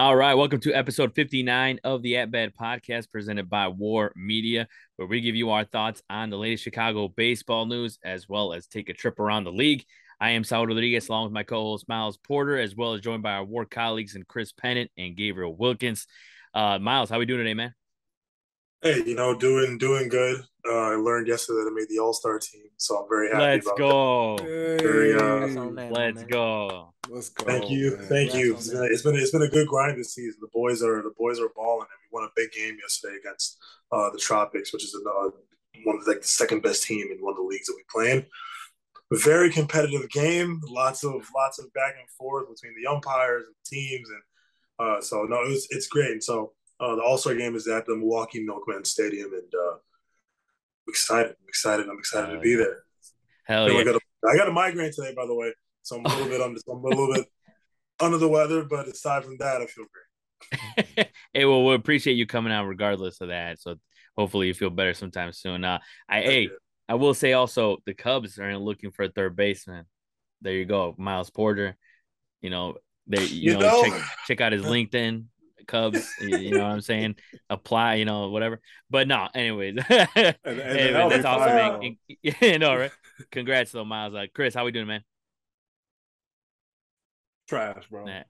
All right, welcome to episode 59 of the At Bat podcast presented by WARR Media, where we give you our thoughts on the latest Chicago baseball news as well as take a trip around the league. I am Saul Rodriguez along with my co-host Miles Porter, as well as joined by our WARR colleagues and Chris Pennant and Gabriel Wilkins. Uh, Miles, how we doing today, man? Hey, you know, doing doing good. Uh, I learned yesterday that I made the All Star team, so I'm very happy. Let's go. Very, uh, Let's go. Let's go. Thank you, man. thank you. Congrats It's been, it's been it's been a good grind this season. The boys are the boys are balling, and we won a big game yesterday against uh, the Tropics, which is another, one of the, like the second best team in one of the leagues that we play in. Very competitive game. Lots of lots of back and forth between the umpires and teams, and uh, so no, it was, it's great. And so uh, the All Star game is at the Milwaukee Milkman Stadium, and uh, I'm excited. I'm excited. I'm excited Oh, to be there. Hell yeah. like I, got a, I got a migraine today, by the way, so I'm a little bit under, I'm a little bit under the weather. But aside from that, I feel great. hey, well, we appreciate you coming out regardless of that. So hopefully you feel better sometime soon. Uh, I hey, I will say also the Cubs are looking for a third baseman. There you go, Miles Porter. You know, they you, You know, know- check check out his LinkedIn. Cubs, you you know what I'm saying? Apply, you know, whatever. But no, anyways, And- and Hey, the man, that's healthy awesome, fire. man. You know, right? Congrats, though, Miles. Uh, Chris, how we doing, man? Trash, bro. Nah.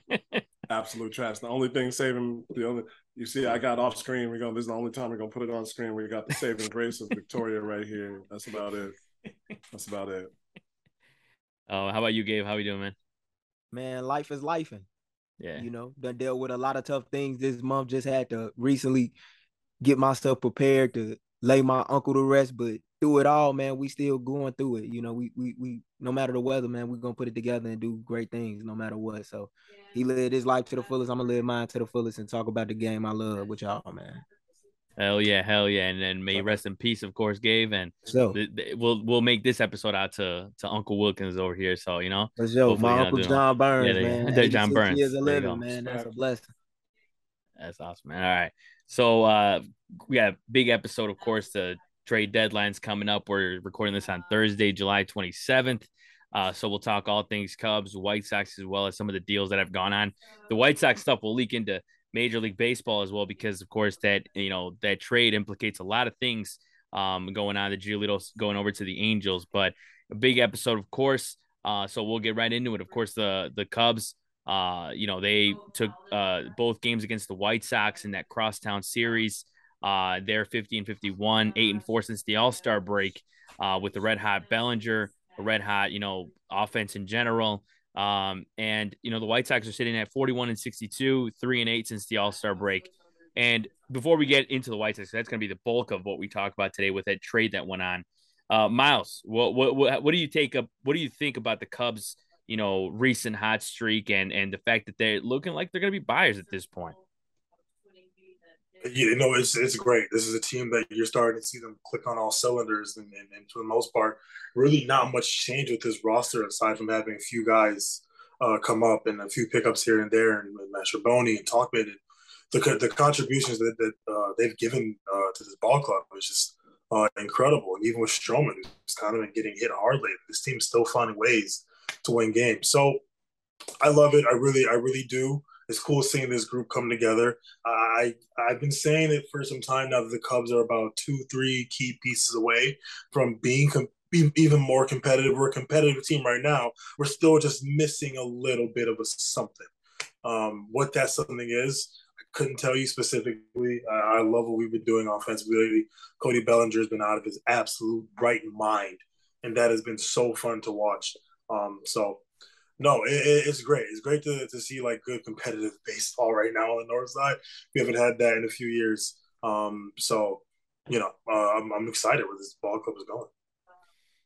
Absolute trash. The only thing saving the only you see, I got off screen. We're gonna this is the only time we're gonna put it on screen. We got the saving grace of Victoria right here. That's about it. That's about it. oh, how about you, Gabe? How we doing, man? man, life is life. And Yeah. you know, done dealt with a lot of tough things this month. Just had to recently get myself prepared to lay my uncle to rest. But through it all, man, we still going through it. You know, we we we no matter the weather, man, we're gonna put it together and do great things no matter what. So he lived his life to the fullest. I'm gonna live mine to the fullest and talk about the game I love with y'all, man. Hell yeah, hell yeah, and then may rest in peace, of course, Gabe. And So th- th- we'll we'll make this episode out to to Uncle Wilkins over here. So you know, for sure, my you're uncle John Burns, Yeah, they- man. they're John Burns. Years of living, man. That's a blessing. that's awesome, man. All right, so uh, we got a big episode, of course. The trade deadline's coming up. We're recording this on Thursday, July twenty seventh. Uh, so we'll talk all things Cubs, White Sox, as well as some of the deals that have gone on. The White Sox stuff will leak into Major League Baseball as well, because of course that you know that trade implicates a lot of things um, going on. The Giolito's going over to the Angels, but a big episode, of course. Uh, so we'll get right into it. Of course, the the Cubs, uh, you know, they took uh, both games against the White Sox in that crosstown series. Uh, they're 50 and 51, eight and four since the All Star break. Uh, with the red hot Bellinger, red hot, you know, offense in general. Um, and you know, the White Sox are sitting at 41 and 62, three and eight since the All Star break. And before we get into the White Sox, that's going to be the bulk of what we talk about today with that trade that went on. Uh, Miles, what, what what what do you take up? What do you think about the Cubs? You know, recent hot streak and and the fact that they're looking like they're going to be buyers at this point. You know, it's it's great. This is a team that you're starting to see them click on all cylinders, and, and, and for the most part, really not much change with this roster aside from having a few guys uh, come up and a few pickups here and there, and Mastrobuoni and Tauchman, and the the contributions that, that uh, they've given uh, to this ball club is just uh, incredible. And even with Stroman, who's kind of been getting hit hard lately, this team's still finding ways to win games. So I love it. I really, I really do. It's cool seeing this group come together. I I've been saying it for some time now that the Cubs are about two, three key pieces away from being com- even more competitive. We're a competitive team right now. We're still just missing a little bit of a something. Um, what that something is, I couldn't tell you specifically. I, I love what we've been doing offensively. Cody Bellinger has been out of his absolute right mind, and that has been so fun to watch. Um, so no, it, it, it's great. It's great to, to see like good competitive baseball right now on the north side. We haven't had that in a few years. Um, so you know, uh, I'm, I'm excited where this ball club is going.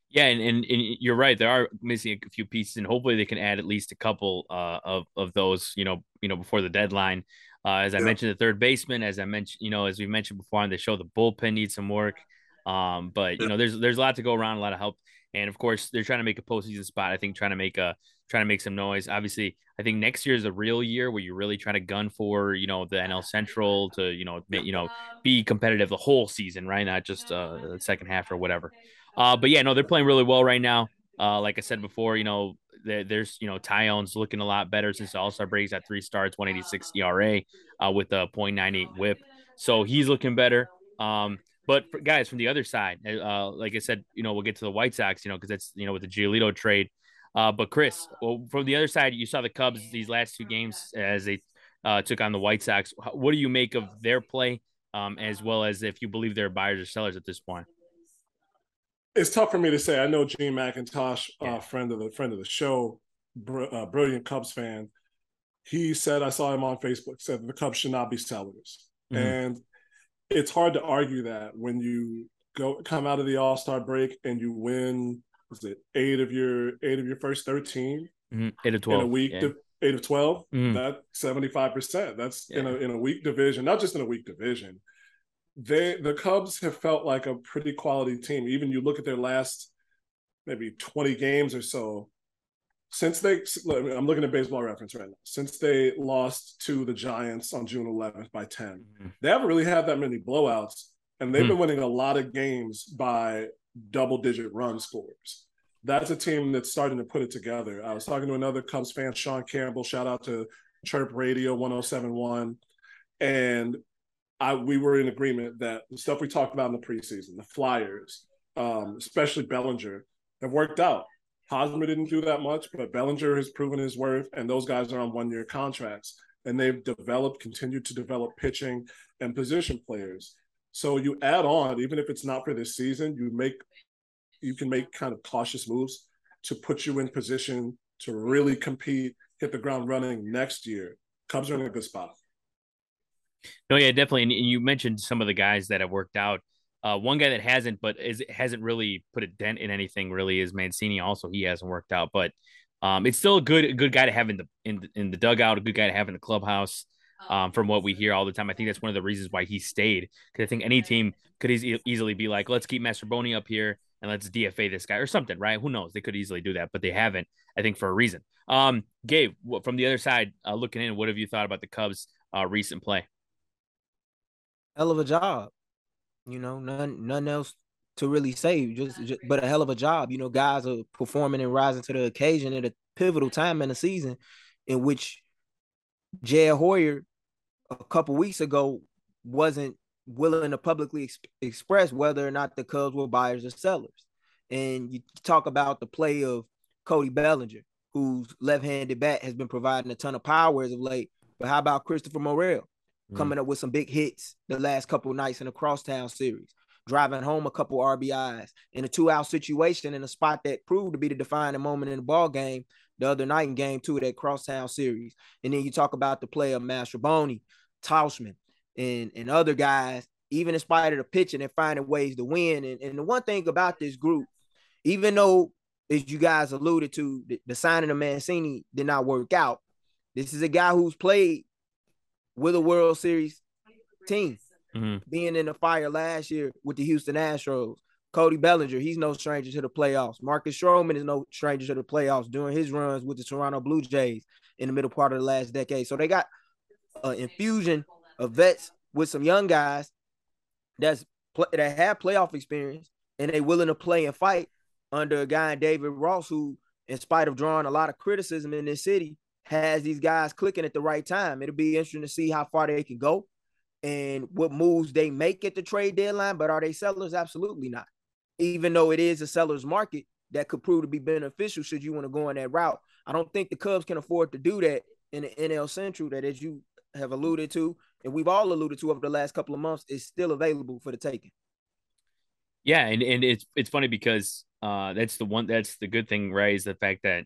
Yeah, and, and, and you're right. They are missing a few pieces, and hopefully they can add at least a couple uh, of of those. You know, you know before the deadline. Uh, as I Yeah. mentioned, the third baseman. As I mentioned, you know, as we mentioned before on the show, the bullpen needs some work. Um, but you know, there's there's a lot to go around, a lot of help, and of course, they're trying to make a postseason spot. I think trying to make a trying to make some noise. Obviously, I think next year is a real year where you're really trying to gun for you know the NL Central to you know you know be competitive the whole season, right? Not just uh, the second half or whatever. Uh, but yeah, no, they're playing really well right now. Uh, like I said before, you know, there's you know Taillon's looking a lot better since the All Star breaks at three starts, 186 ERA uh, with a .98 WHIP, so he's looking better. Um, but for, guys, from the other side, uh, like I said, you know we'll get to the White Sox, you know, because that's you know with the Giolito trade. Uh, but Chris, well, from the other side, you saw the Cubs these last two games as they uh, took on the White Sox. What do you make of their play, um, as well as if you believe they're buyers or sellers at this point? it's tough for me to say. I know Gene McIntosh, uh, friend of the friend of the show, br- uh, brilliant Cubs fan. He said I saw him on Facebook said the Cubs should not be sellers, mm-hmm. and it's hard to argue that when you go come out of the All Star break and you win, was it eight of your eight of your first 13 mm-hmm. eight of twelve in a week, yeah. eight of 12 mm-hmm. That seventy five percent. That's yeah. in a in a weak division, not just in a weak division they the Cubs have felt like a pretty quality team. Even you look at their last maybe 20 games or so since they I'm looking at baseball reference right now. Since they lost to the Giants on June 11th by 10. Mm-hmm. They haven't really had that many blowouts and they've mm-hmm. been winning a lot of games by double digit run scores. That's a team that's starting to put it together. I was talking to another Cubs fan, Sean Campbell, shout out to Chirp Radio 1071 and I we were in agreement that the stuff we talked about in the preseason, the Flyers, um, especially Bellinger, have worked out. Hosmer didn't do that much, but Bellinger has proven his worth, and those guys are on one year contracts. And they've developed, continued to develop pitching and position players. So you add on, even if it's not for this season, you make you can make kind of cautious moves to put you in position to really compete, hit the ground running next year. Cubs are in a good spot. No, yeah, definitely. And you mentioned some of the guys that have worked out. Uh, one guy that hasn't, but is hasn't really put a dent in anything. Really, is Mancini. Also, he hasn't worked out, but um, it's still a good a good guy to have in the in in the dugout, a good guy to have in the clubhouse. Um, from what we hear all the time, I think that's one of the reasons why he stayed. Because I think any team could e- easily be like, let's keep Mastrobuoni up here and let's DFA this guy or something, right? Who knows? They could easily do that, but they haven't. I think for a reason. Um, Gabe, from the other side, uh, looking in, what have you thought about the Cubs' uh, recent play? hell of a job. You know, none none else to really say. Just, just but a hell of a job. You know, guys are performing and rising to the occasion at a pivotal time in the season, in which Jed Hoyer a couple weeks ago wasn't willing to publicly ex- express whether or not the Cubs were buyers or sellers. And you talk about the play of Cody Bellinger, whose left-handed bat has been providing a ton of power as of late. But how about Christopher Morel, mm. coming up with some big hits the last couple nights in the crosstown series, driving home a couple RBIs in a two-out situation in a spot that proved to be the defining moment in the ball game the other night in game two of that crosstown series. And then you talk about the play of Mastrobuoni, Tauchman, and, and other guys, even in spite of the pitching and finding ways to win. And, and the one thing about this group, even though as you guys alluded to, the, the signing of Mancini did not work out. This is a guy who's played with a World Series team. Mm-hmm. Being in the fire last year with the Houston Astros, Cody Bellinger, he's no stranger to the playoffs. Marcus Stroman is no stranger to the playoffs during his runs with the Toronto Blue Jays in the middle part of the last decade. So they got an infusion of vets with some young guys that's that have playoff experience and they willing to play and fight under a guy David Ross who, in spite of drawing a lot of criticism in this city, has these guys clicking at the right time. It'll be interesting to see how far they can go and what moves they make at the trade deadline. But are they sellers? Absolutely not. Even though it is a seller's market that could prove to be beneficial should you want to go on that route. I don't think the Cubs can afford to do that in the NL Central, that as you have alluded to, and we've all alluded to over the last couple of months, is still available for the taking. Yeah, and, and it's it's funny because uh that's the one that's the good thing, right? Is the fact that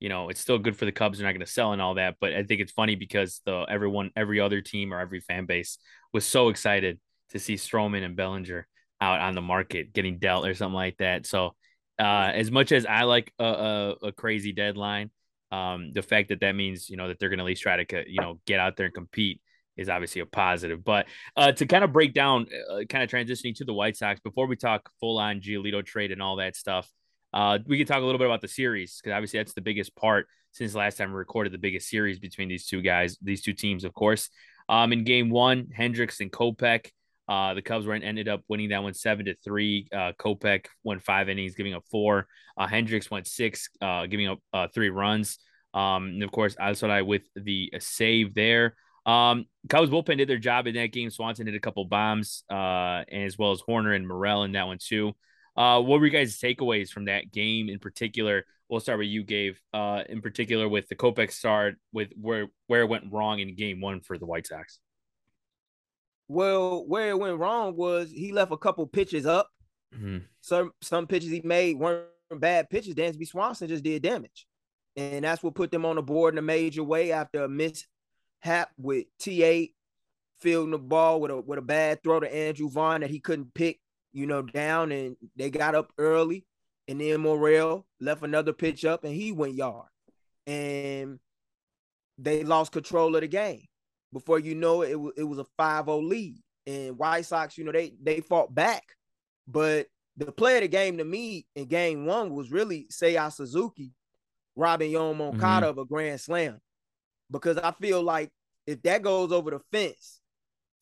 you know, it's still good for the Cubs. They're not going to sell and all that, but I think it's funny because the everyone, every other team or every fan base was so excited to see Stroman and Bellinger out on the market getting dealt or something like that. So, uh, as much as I like a, a, a crazy deadline, um, the fact that that means you know that they're going to at least try to you know get out there and compete is obviously a positive. But uh, to kind of break down, uh, kind of transitioning to the White Sox before we talk full on Giolito trade and all that stuff. Uh, we can talk a little bit about the series because obviously that's the biggest part since last time we recorded the biggest series between these two guys, these two teams, of course. Um, in game one, Hendricks and Kopech Uh, the Cubs went ended up winning that one seven to three. Uh, Kopech went five innings, giving up four. Uh, Hendricks went six, uh, giving up uh, three runs. Um, and of course, Alzolay with the save there. Um, Cubs bullpen did their job in that game. Swanson did a couple bombs, uh, as well as Hoerner and Morel in that one too. Uh, what were you guys' takeaways from that game in particular? We'll start with you, Gabe. Uh, in particular with the Kopech start, with where where it went wrong in Game One for the White Sox. Well, where it went wrong was he left a couple pitches up. Mm-hmm. Some some pitches he made weren't bad pitches. Dansby Swanson just did damage, and that's what put them on the board in a major way after a mishap with TA fielding the ball with a with a bad throw to Andrew Vaughn that he couldn't pick, you know, down, and they got up early, and then Morel left another pitch up, and he went yard, and they lost control of the game. Before you know it, it, it was a 5-0 lead. And White Sox, you know, they they fought back. But the play of the game to me in game one was really Seiya Suzuki robbing Yoan Moncada mm-hmm. of a grand slam. Because I feel like if that goes over the fence,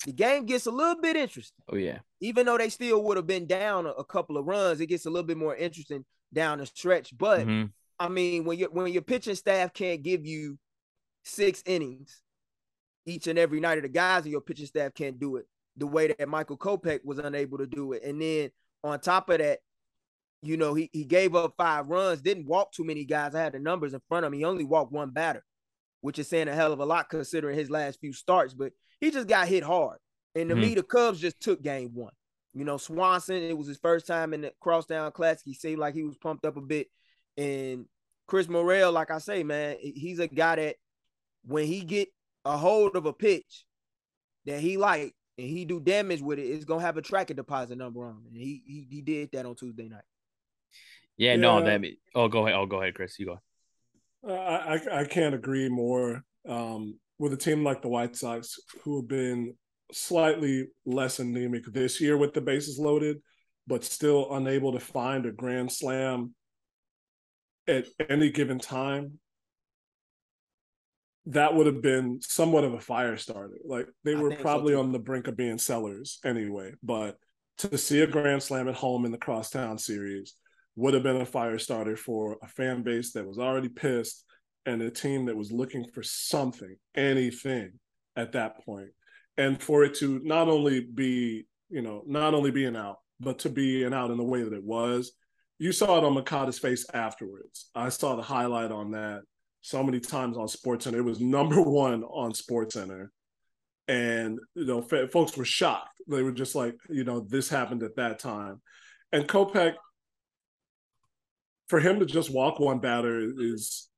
the game gets a little bit interesting. Oh, yeah. Even though they still would have been down a, a, couple of runs, it gets a little bit more interesting down the stretch. But mm-hmm. I mean, when you when your pitching staff can't give you six innings each and every night of the guys in your pitching staff can't do it the way that Michael Kopech was unable to do it. And then on top of that, you know, he, he gave up five runs, didn't walk too many guys. I had the numbers in front of me. He only walked one batter, which is saying a hell of a lot considering his last few starts, but he just got hit hard. And to mm-hmm. me, the Cubs just took game one. You know, Swanson, it was his first time in the crosstown classic. He seemed like he was pumped up a bit. And Chris Morel, like I say, man, he's a guy that when he get a hold of a pitch that he like and he do damage with it, it's gonna have a tracking deposit number on. And he he, he did that on Tuesday night. Yeah, yeah. no, that oh go ahead. Oh go ahead, Chris. You go. Uh, I I can't agree more. Um, with a team like the White Sox, who have been slightly less anemic this year with the bases loaded, but still unable to find a grand slam at any given time that would have been somewhat of a fire starter. Like they were probably so on the brink of being sellers anyway. But to see a grand slam at home in the crosstown series would have been a fire starter for a fan base that was already pissed and a team that was looking for something, anything at that point. And for it to not only be, you know, not only be an out, but to be an out in the way that it was, you saw it on Moncada's face afterwards. I saw the highlight on that so many times on Sports Center. It was number one on Sports Center, and you know, f- folks were shocked. They were just like, you know, this happened at that time, and Kopech, for him to just walk one batter is,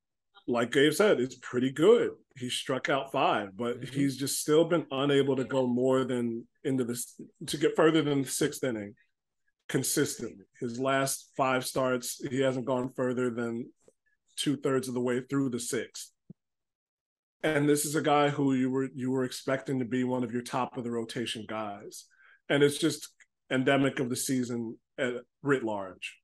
like Gabe said, it's pretty good. He struck out five, but mm-hmm. he's just still been unable to go more than into this to get further than the sixth inning consistently. His last five starts, he hasn't gone further than two thirds of the way through the sixth. And this is a guy who you were you were expecting to be one of your top of the rotation guys, and it's just endemic of the season at writ large.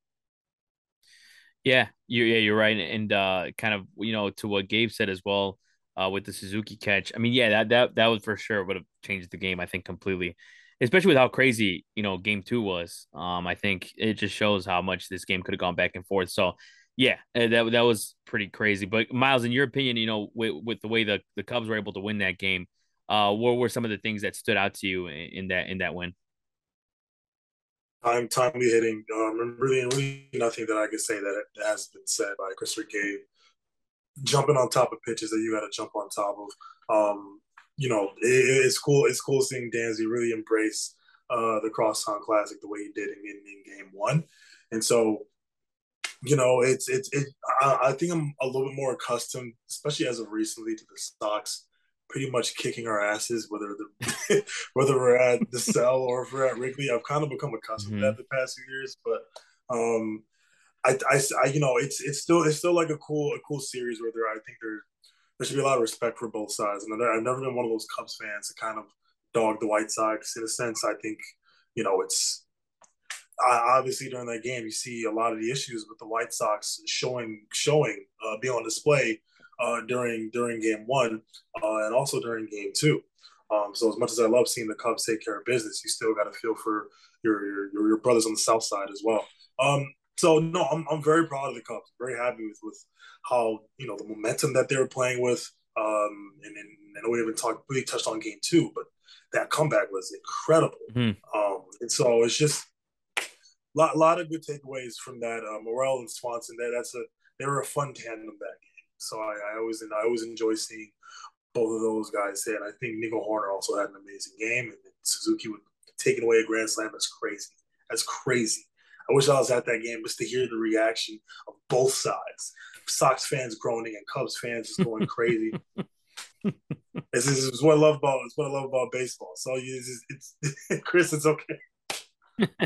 Yeah, you yeah you're right, and uh, kind of you know to what Gabe said as well uh, with the Suzuki catch. I mean, yeah, that that that would for sure would have changed the game. I think completely, especially with how crazy you know game two was. Um, I think it just shows how much this game could have gone back and forth. So yeah, uh, that that was pretty crazy. But Miles, in your opinion, you know, with, with the way the, the Cubs were able to win that game, uh, what were some of the things that stood out to you in, in that in that win? Time timely hitting. Um, really, really nothing that I could say that has been said by Christopher Gabe. Jumping on top of pitches that you got to jump on top of. Um, you know, it, it's cool. It's cool seeing Dansby really embrace uh, the Crosstown Classic the way he did in, in, in Game One, and so you know, it's it's it. I, I, think I'm a little bit more accustomed, especially as of recently, to the stocks pretty much kicking our asses, whether the whether we're at the cell or if we're at Wrigley. I've kind of become accustomed mm-hmm. to that the past few years, but um, I, I, I, you know, it's it's still it's still like a cool a cool series where there I think there there should be a lot of respect for both sides, and I've never been one of those Cubs fans to kind of dog the White Sox. In a sense, I think you know it's obviously during that game, you see a lot of the issues with the White Sox showing showing uh, being on display uh, during during game one uh, and also during game two. Um, so as much as I love seeing the Cubs take care of business, you still got to feel for your, your your brothers on the South Side as well. Um, so no, I'm I'm very proud of the Cubs. Very happy with with how you know the momentum that they were playing with. Um, and, and I know we haven't talked really touched on game two, but that comeback was incredible. Mm-hmm. Um, and so it's just lot, lot of good takeaways from that. Uh, Morel and Swanson, that that's a they were a fun tandem that game. So I, I always I always enjoy seeing both of those guys hit. I think Nico Hoerner also had an amazing game, and Suzuki would taking away a grand slam. That's crazy. That's crazy. I wish I was at that game just to hear the reaction of both sides. Sox fans groaning and Cubs fans just going crazy. this, is, this is what I love about it's what I love about baseball. So it's, it's, it's Chris, it's okay.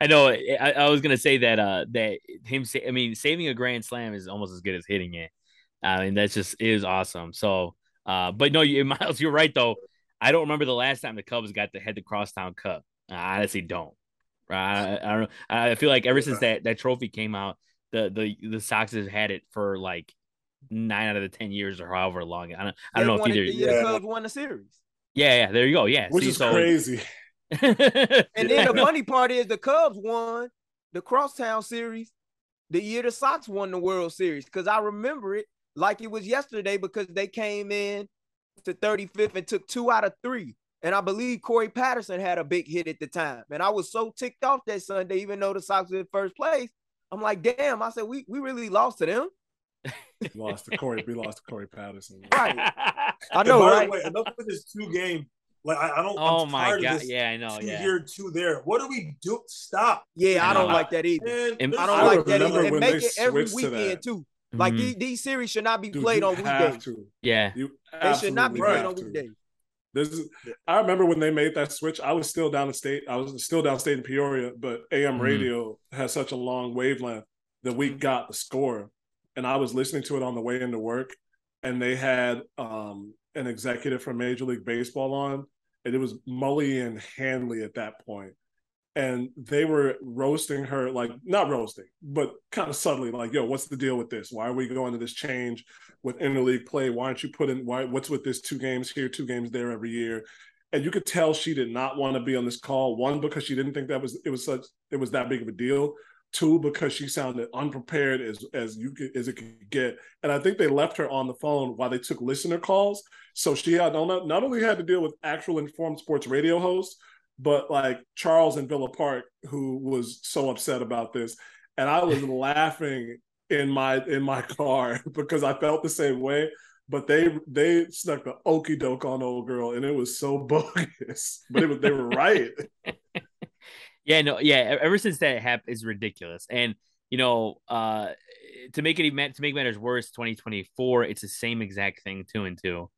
I know. I, I, was gonna say that uh that him say I mean saving a grand slam is almost as good as hitting it. I mean that's just is awesome. So uh but no, you Miles, you're right though. I don't remember the last time the Cubs got the head the crosstown cup. I honestly don't. I, I don't know. I feel like ever since that that trophy came out, the the the Sox has had it for like nine out of the ten years or however long. I don't I don't know if either. The year yeah. Cubs won the series. Yeah, yeah. There you go. Yeah, which See, is so... crazy. and then the funny part is the Cubs won the Crosstown Series the year the Sox won the World Series because I remember it like it was yesterday because they came in to 35th and took two out of three. And I believe Corey Patterson had a big hit at the time. And I was so ticked off that Sunday, even though the Sox were in first place. I'm like, damn, I said, we, we really lost to them. Lost to Corey. We lost to Corey Patterson. Right. I know, By right? Way, enough with this two game. Like I, I don't. Oh my god! Yeah, I know. Two yeah. here, two there. What do we do? Stop. Yeah, I, I don't like that either. And, I don't I like that either. And make it every weekend too. Like mm-hmm. these, these series should not be Dude, played on weekdays. To. Yeah, you they should not be played on weekdays. This is, I remember when they made that switch. I was still down the state. I was still downstate in Peoria, but AM mm-hmm. radio has such a long wavelength that we got the score, and I was listening to it on the way into work, and they had um, an executive from Major League Baseball on, and it was Mully and Hanley at that point, and they were roasting her like not roasting but kind of subtly like yo what's the deal with this? Why are we going to this change with interleague play? Why aren't you putting why what's with this two games here two games there every year? And you could tell she did not want to be on this call one because she didn't think that was it was such it was that big of a deal two because she sounded unprepared as as you could, as it could get and i think they left her on the phone while they took listener calls so she had not, not only had to deal with actual informed sports radio hosts but like Charles and Villa Park, who was so upset about this, and I was laughing in my in my car because I felt the same way. But they they stuck the okey doke on old girl, and it was so bogus. But it was they were right. Yeah, no, yeah. Ever since that happened, is ridiculous. And you know, uh, to make it even to make matters worse, 2024, it's the same exact thing, two and two.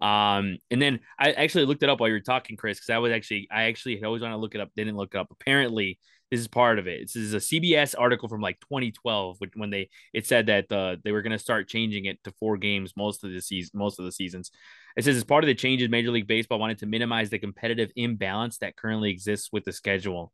Um, and then I actually looked it up while you were talking, Chris, because I was actually I actually always want to look it up, didn't look it up. Apparently, this is part of it. This is a CBS article from like 2012, when they it said that uh, they were going to start changing it to four games most of the season, most of the seasons. It says as part of the changes, Major League Baseball wanted to minimize the competitive imbalance that currently exists with the schedule.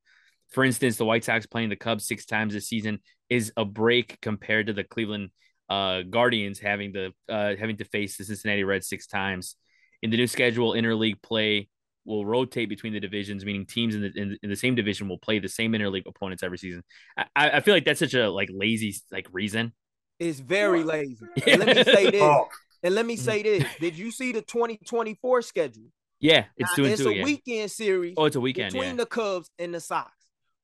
For instance, the White Sox playing the Cubs six times this season is a break compared to the Cleveland uh, Guardians having to uh, having to face the Cincinnati Reds six times. In the new schedule, interleague play will rotate between the divisions, meaning teams in the in, in the same division will play the same interleague opponents every season. I, I feel like that's such a like lazy like reason. It's very lazy. And let me say this. Oh. And let me say this. Did you see the 2024 schedule? Yeah, it's now, doing it's a yeah. weekend series. Oh, it's a weekend between yeah. the Cubs and the Sox.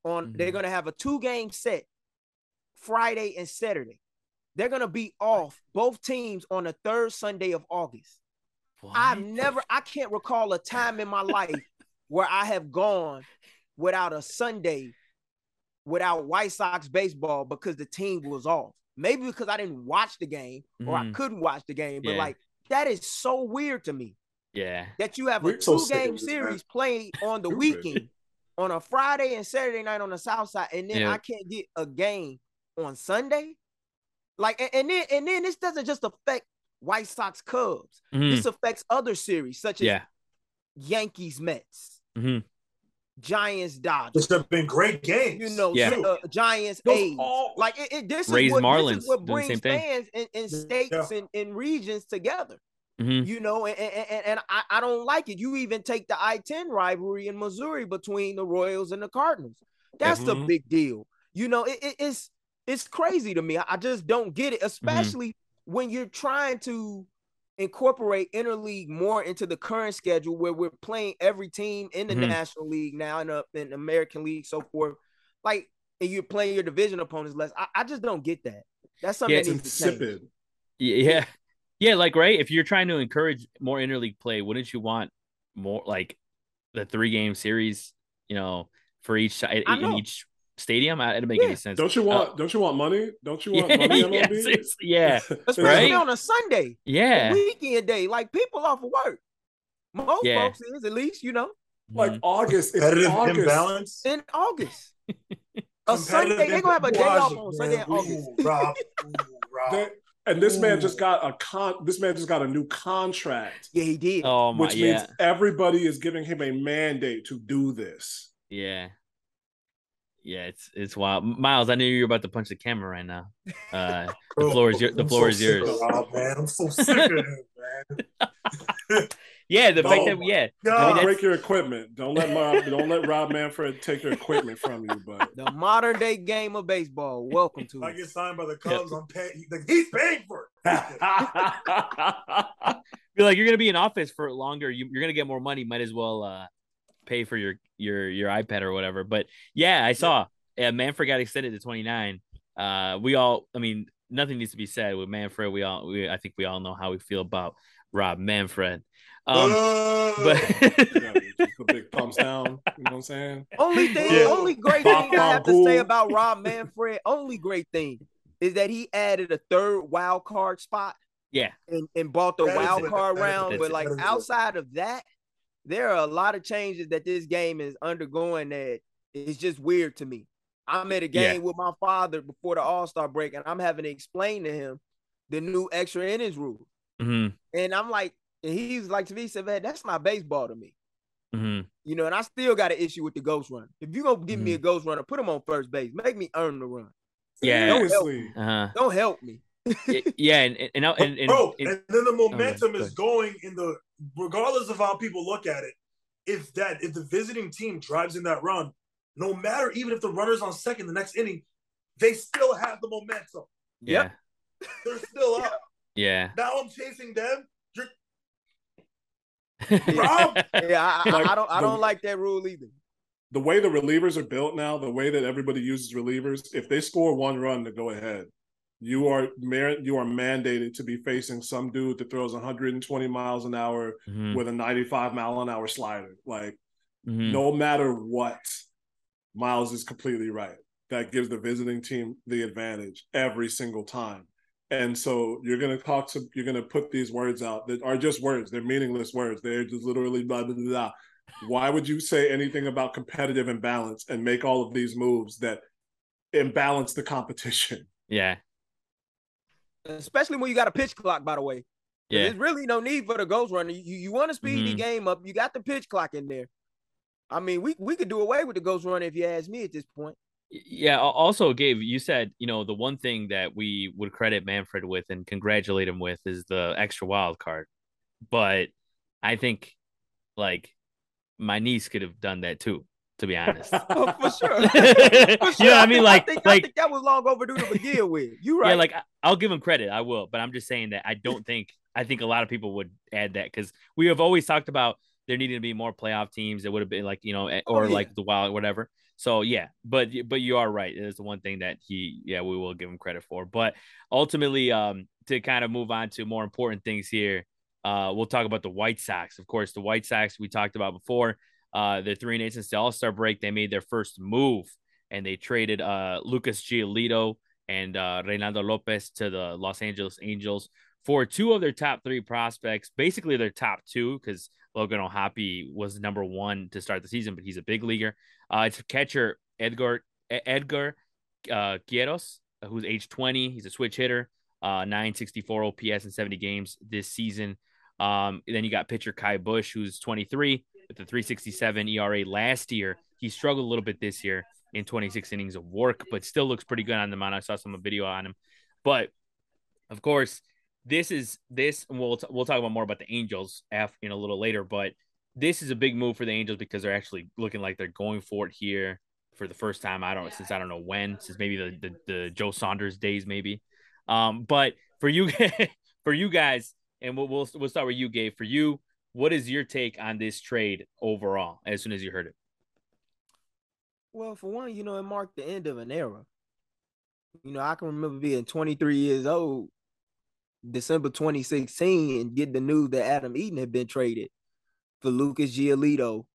On mm-hmm. they're gonna have a two game set Friday and Saturday. They're gonna be off both teams on the third Sunday of August. What? I've never, I can't recall a time in my life where I have gone without a Sunday without White Sox baseball because the team was off. Maybe because I didn't watch the game or mm. I mm-hmm. couldn't watch the game, but yeah. like that is so weird to me. Yeah. That you have We're a two so game series played on the weekend on a Friday and Saturday night on the South Side, and then yeah. I can't get a game on Sunday. Like, and, and then and then this doesn't just affect White Sox Cubs. Mm-hmm. This affects other series such as yeah. Yankees Mets, mm-hmm. Giants Dodgers. This have been great games. You know, yeah. uh, Giants A's. All... Like it, it this, Rays is what, Marlins this is what brings fans in, in states yeah. and, and regions together. Mm-hmm. You know, and, and, and I, I don't like it. You even take the I 10 rivalry in Missouri between the Royals and the Cardinals. That's mm-hmm. the big deal. You know, it, it, it's it's crazy to me. I just don't get it, mm-hmm. especially mm-hmm. when you're trying to incorporate interleague more into the current schedule where we're playing every team in the mm-hmm. National League now and up in the American League, so forth. Like, and you're playing your division opponents less. I, I just don't get that. That's something yeah, insipid. Yeah. Yeah, like right. If you're trying to encourage more interleague play, wouldn't you want more like the three game series, you know, for each in each stadium? It didn't make yeah. any sense. Don't you want? Uh, don't you want money? Don't you want yeah, money? MLB? yeah, especially right? on a Sunday. Yeah, a weekend day, like people off of work. Most yeah. folks is at least you know, like mm-hmm. August. Competitive August. imbalance in August. a Sunday, they're gonna have a day off on Sunday in August. Ooh, Rob, ooh, Rob. And this Ooh. man just got a con. This man just got a new contract. Yeah, he did. Oh my, which means yeah. everybody is giving him a mandate to do this. Yeah, yeah, it's it's wild. Miles, I knew you were about to punch the camera right now. Uh, the floor is your, the floor so is yours. Rob, man, I'm so sick of him, man. yeah, the oh fact that yeah, I mean, break your equipment. Don't let Rob, don't let Rob Manfred take your equipment from you. But the modern day game of baseball. Welcome to. I get signed by the Cubs. Yep. I'm paying. He's paying for it. Be like you're gonna be in office for longer. You, are gonna get more money. Might as well uh, pay for your your your iPad or whatever. But yeah, I saw yeah, Manfred got extended to 29. Uh, we all, I mean, nothing needs to be said with Manfred. We all, we, I think we all know how we feel about Rob Manfred. Um, uh, but big thumbs down. You know what I'm saying? Only thing, yeah. only great thing I have to say about Rob Manfred, only great thing is that he added a third wild card spot. Yeah, and, and bought the that wild card round. But like outside of that, there are a lot of changes that this game is undergoing that is just weird to me. I'm at a game yeah. with my father before the All Star break, and I'm having to explain to him the new extra innings rule. Mm-hmm. And I'm like, and he's like to me, he said, "Man, that's not baseball to me." Mm-hmm. You know, and I still got an issue with the ghost run. If you're gonna give mm-hmm. me a ghost runner, put him on first base. Make me earn the run. Yeah, don't help me. Uh-huh. Don't help me. yeah, and and, and, and, bro, and, and then the momentum is going in the regardless of how people look at it. If that if the visiting team drives in that run, no matter even if the runner's on second the next inning, they still have the momentum. Yeah, they're still up. Yeah. Now I'm chasing them. You're... Rob? yeah, I, like, I don't I don't the, like that rule either. The way the relievers are built now, the way that everybody uses relievers, if they score one run to go ahead, you are you are mandated to be facing some dude that throws 120 miles an hour mm-hmm. with a 95 mile an hour slider. Like, mm-hmm. no matter what, Miles is completely right. That gives the visiting team the advantage every single time. And so you're gonna talk to you're gonna put these words out that are just words. They're meaningless words. They're just literally blah blah blah. blah. Why would you say anything about competitive imbalance and make all of these moves that imbalance the competition? Yeah especially when you got a pitch clock. By the way, yeah, there's really no need for the ghost runner. You you want to speed mm-hmm. the game up. You got the pitch clock in there. I mean, we we could do away with the ghost runner if you ask me at this point. Yeah. Also, Gabe, you said you know the one thing that we would credit Manfred with and congratulate him with is the extra wild card, but I think like my niece could have done that too to be honest. oh, for sure. for sure. You know, I, I mean, like, I think, like I think that was long overdue to begin with. You right? Yeah, like I'll give him credit, I will, but I'm just saying that I don't think I think a lot of people would add that because we have always talked about there needing to be more playoff teams. It would have been like you know, eh, or oh, yeah. like the Wild, whatever. So yeah, but but you are right. It's the one thing that he, yeah, we will give him credit for. But ultimately, um, to kind of move on to more important things here, uh, we'll talk about the White Sox. Of course, the White Sox we talked about before. Uh, the three and eight since the All Star break, they made their first move and they traded uh, Lucas Giolito and uh, Reynaldo Lopez to the Los Angeles Angels for two of their top three prospects, basically their top two, because Logan O'Hoppe was number one to start the season, but he's a big leaguer. Uh, it's catcher Edgar Edgar uh, Quieros, who's age 20. He's a switch hitter, uh, 964 OPS in 70 games this season. Um, then you got pitcher Ky Bush, who's 23 with the 367 ERA last year. He struggled a little bit this year in 26 innings of work, but still looks pretty good on the mound. I saw some video on him. But of course, this is this. we'll we'll talk about more about the Angels after in a little later, but this is a big move for the Angels because they're actually looking like they're going for it here for the first time. I don't since I don't know when, since maybe the the, the Joe Saunders days, maybe. Um, but for you for you guys, and we'll, we'll we'll start with you, Gabe. For you, what is your take on this trade overall? As soon as you heard it. Well, for one, you know, it marked the end of an era. You know, I can remember being 23 years old, December 2016, and get the news that Adam Eaton had been traded for Lucas Giolito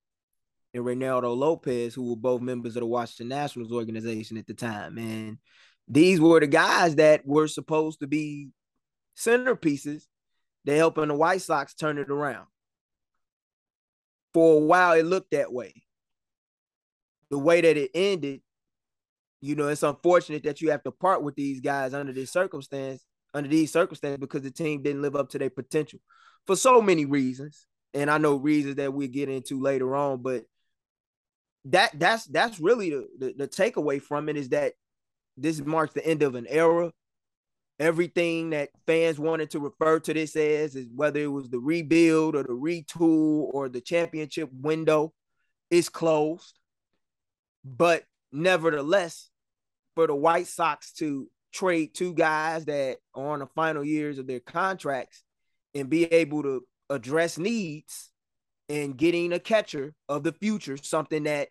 and Reynaldo Lopez, who were both members of the Washington Nationals organization at the time. And these were the guys that were supposed to be centerpieces they helping the White Sox turn it around. For a while, it looked that way. The way that it ended, you know, it's unfortunate that you have to part with these guys under this circumstance, under these circumstances, because the team didn't live up to their potential for so many reasons. And I know reasons that we get into later on, but that that's that's really the, the, the takeaway from it is that this marks the end of an era. Everything that fans wanted to refer to this as is whether it was the rebuild or the retool or the championship window is closed. But nevertheless, for the White Sox to trade two guys that are on the final years of their contracts and be able to address needs and getting a catcher of the future, something that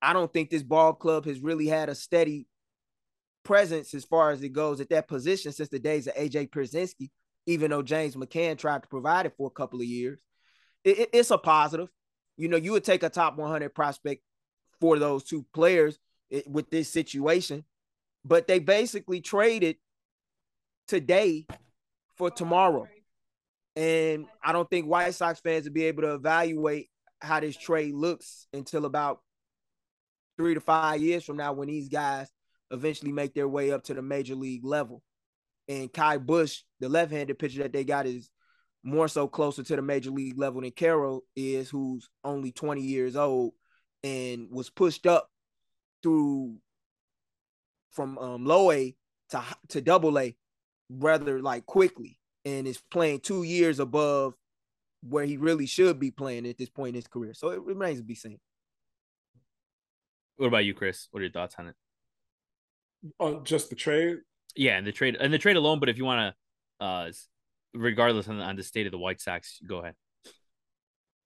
I don't think this ball club has really had a steady presence as far as it goes at that position since the days of AJ Pierzynski, even though James McCann tried to provide it for a couple of years. It, it, it's a positive. You know, you would take a top 100 prospect for those two players eh, with this situation, but they basically traded today for tomorrow. And I don't think White Sox fans will be able to evaluate how this trade looks until about three to five years from now when these guys eventually make their way up to the major league level. And Ky Bush, the left-handed pitcher that they got, is more so closer to the major league level than Carroll is, who's only 20 years old and was pushed up through from um, low A to to double A rather like quickly and is playing two years above where he really should be playing at this point in his career. So it remains to be seen. What about you, Chris? What are your thoughts on it? On uh, just the trade? Yeah, and the trade and the trade alone. But if you want to, uh, regardless on the, on the state of the White Sox, go ahead.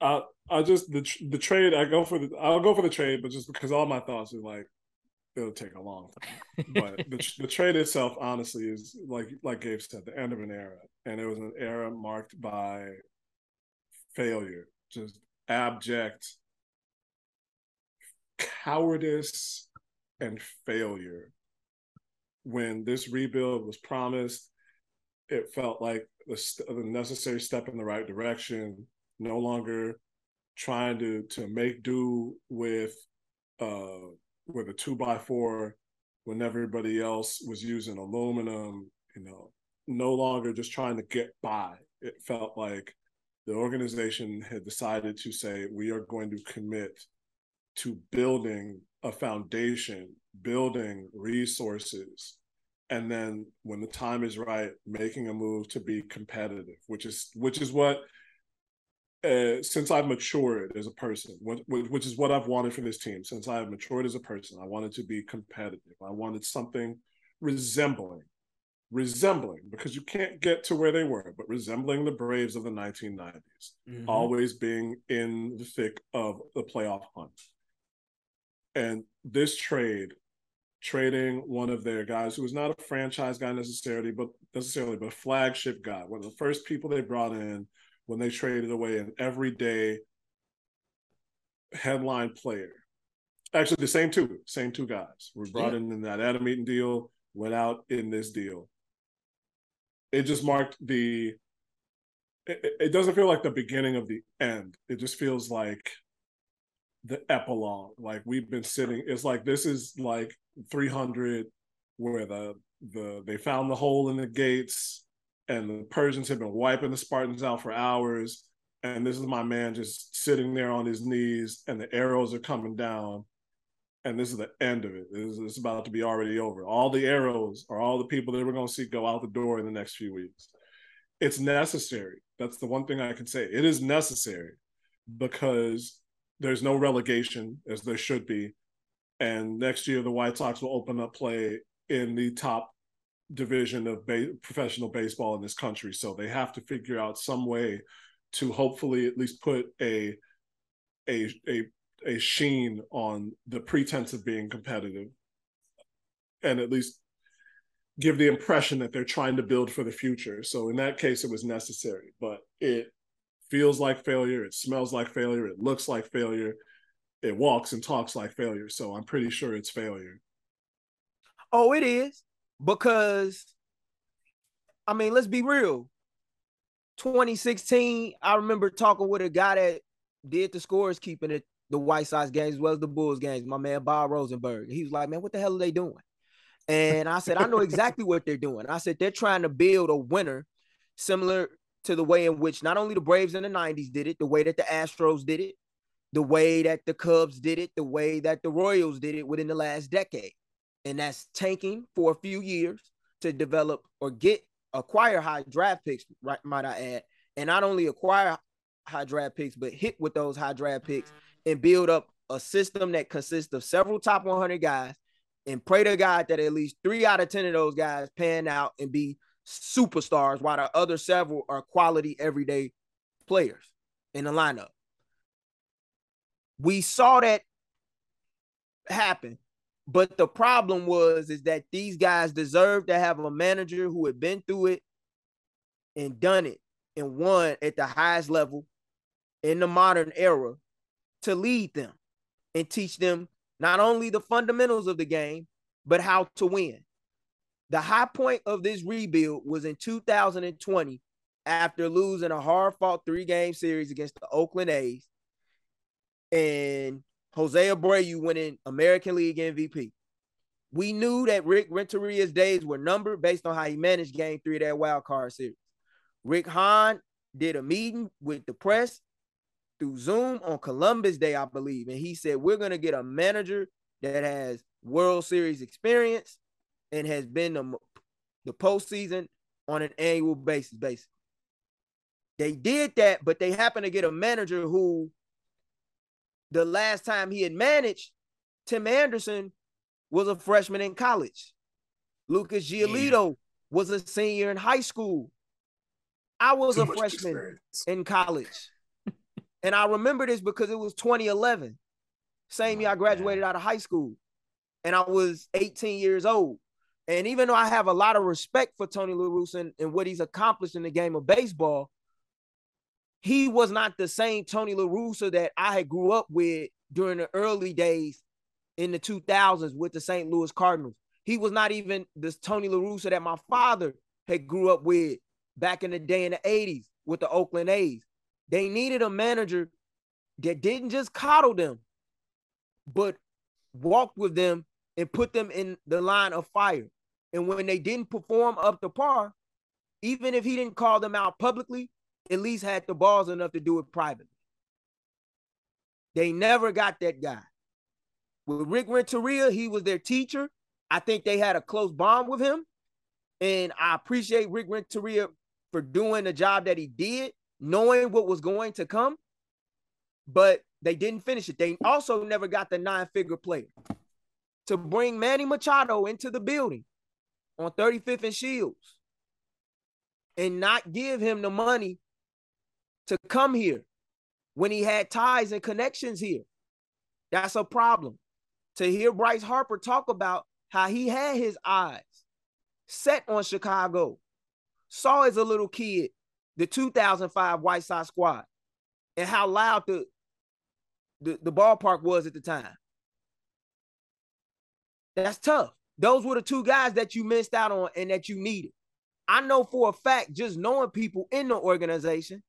I I just the the trade. I go for the. I'll go for the trade, but just because all my thoughts are like, it'll take a long time. But the the trade itself, honestly, is like like Gabe said, the end of an era, and it was an era marked by failure, just abject cowardice and failure. When this rebuild was promised, it felt like the, the necessary step in the right direction. No longer trying to to make do with uh with a two by four when everybody else was using aluminum. You know, no longer just trying to get by. It felt like the organization had decided to say we are going to commit to building a foundation, building resources, and then when the time is right, making a move to be competitive, which is which is what uh, since I've matured as a person, which, which is what I've wanted for this team. Since I've matured as a person, I wanted to be competitive. I wanted something resembling, resembling, because you can't get to where they were, but resembling the Braves of the 1990s, mm-hmm. always being in the thick of the playoff hunt. And this trade, trading one of their guys who was not a franchise guy necessarily, but necessarily, but a flagship guy, one of the first people they brought in when they traded away an everyday headline player. Actually, the same two, same two guys were brought yeah. in in that Adam Eaton deal, went out in this deal. It just marked the. It, it doesn't feel like the beginning of the end. It just feels like the epilogue. Like we've been sitting. It's like this is like 300, where the the they found the hole in the gates, and the Persians have been wiping the Spartans out for hours. And this is my man just sitting there on his knees, and the arrows are coming down. And this is the end of it. It's, is, about to be already over. All the arrows are all the people that we're going to see go out the door in the next few weeks. it's necessary. That's the one thing I can say. It is necessary because there's no relegation as there should be. And next year, the White Sox will open up play in the top division of ba- professional baseball in this country. So they have to figure out some way to hopefully at least put a a a a sheen on the pretense of being competitive and at least give the impression that they're trying to build for the future. So in that case, it was necessary, but it feels like failure. It smells like failure. It looks like failure. It walks and talks like failure. So I'm pretty sure it's failure. Oh, it is because, I mean, let's be real. 2016, I remember talking with a guy that did the scores keeping it the White Sox games as well as the Bulls games, my man Bob Rosenberg. He was like, man, what the hell are they doing? And I said, I know exactly what they're doing. I said, they're trying to build a winner similar to the way in which not only the Braves in the 90s did it, the way that the Astros did it, the way that the Cubs did it, the way that the Royals did it within the last decade. And that's tanking for a few years to develop or get acquire high draft picks, right, might I add, and not only acquire high draft picks, but hit with those high draft picks and build up a system that consists of several top 100 guys and pray to God that at least three out of 10 of those guys pan out and be superstars, while the other several are quality everyday players in the lineup. We saw that happen. But the problem was is that these guys deserve to have a manager who had been through it and done it and won at the highest level in the modern era to lead them and teach them not only the fundamentals of the game, but how to win. The high point of this rebuild was in 2020 after losing a hard fought three game series against the Oakland A's. And Jose Abreu winning American League MVP. We knew that Rick Renteria's days were numbered based on how he managed game three of that wild card series. Rick Hahn did a meeting with the press through Zoom on Columbus Day, I believe. And he said, We're going to get a manager that has World Series experience and has been the, the postseason on an annual basis, basically. They did that, but they happened to get a manager who the last time he had managed, Tim Anderson was a freshman in college. Lucas Giolito yeah. was a senior in high school. I was Too a freshman experience. in college. And I remember this because it was 2011, same year I graduated out of high school, and I was 18 years old. And even though I have a lot of respect for Tony La Russa and, and what he's accomplished in the game of baseball, he was not the same Tony La Russa that I had grew up with during the early days in the 2000s with the St. Louis Cardinals. He was not even this Tony La Russa that my father had grew up with back in the day in the 80s with the Oakland A's. They needed a manager that didn't just coddle them, but walked with them and put them in the line of fire. And when they didn't perform up to par, even if he didn't call them out publicly, at least had the balls enough to do it privately. They never got that guy. With Rick Renteria, he was their teacher. I think they had a close bond with him. And I appreciate Rick Renteria for doing the job that he did knowing what was going to come, but they didn't finish it. They also never got the nine figure player to bring Manny Machado into the building on 35th and Shields and not give him the money to come here when he had ties and connections here. That's a problem. To hear Bryce Harper talk about how he had his eyes set on Chicago, saw as a little kid the 2005 White Sox squad and how loud the, the, the ballpark was at the time. That's tough. Those were the two guys that you missed out on and that you needed. I know for a fact, just knowing people in the organization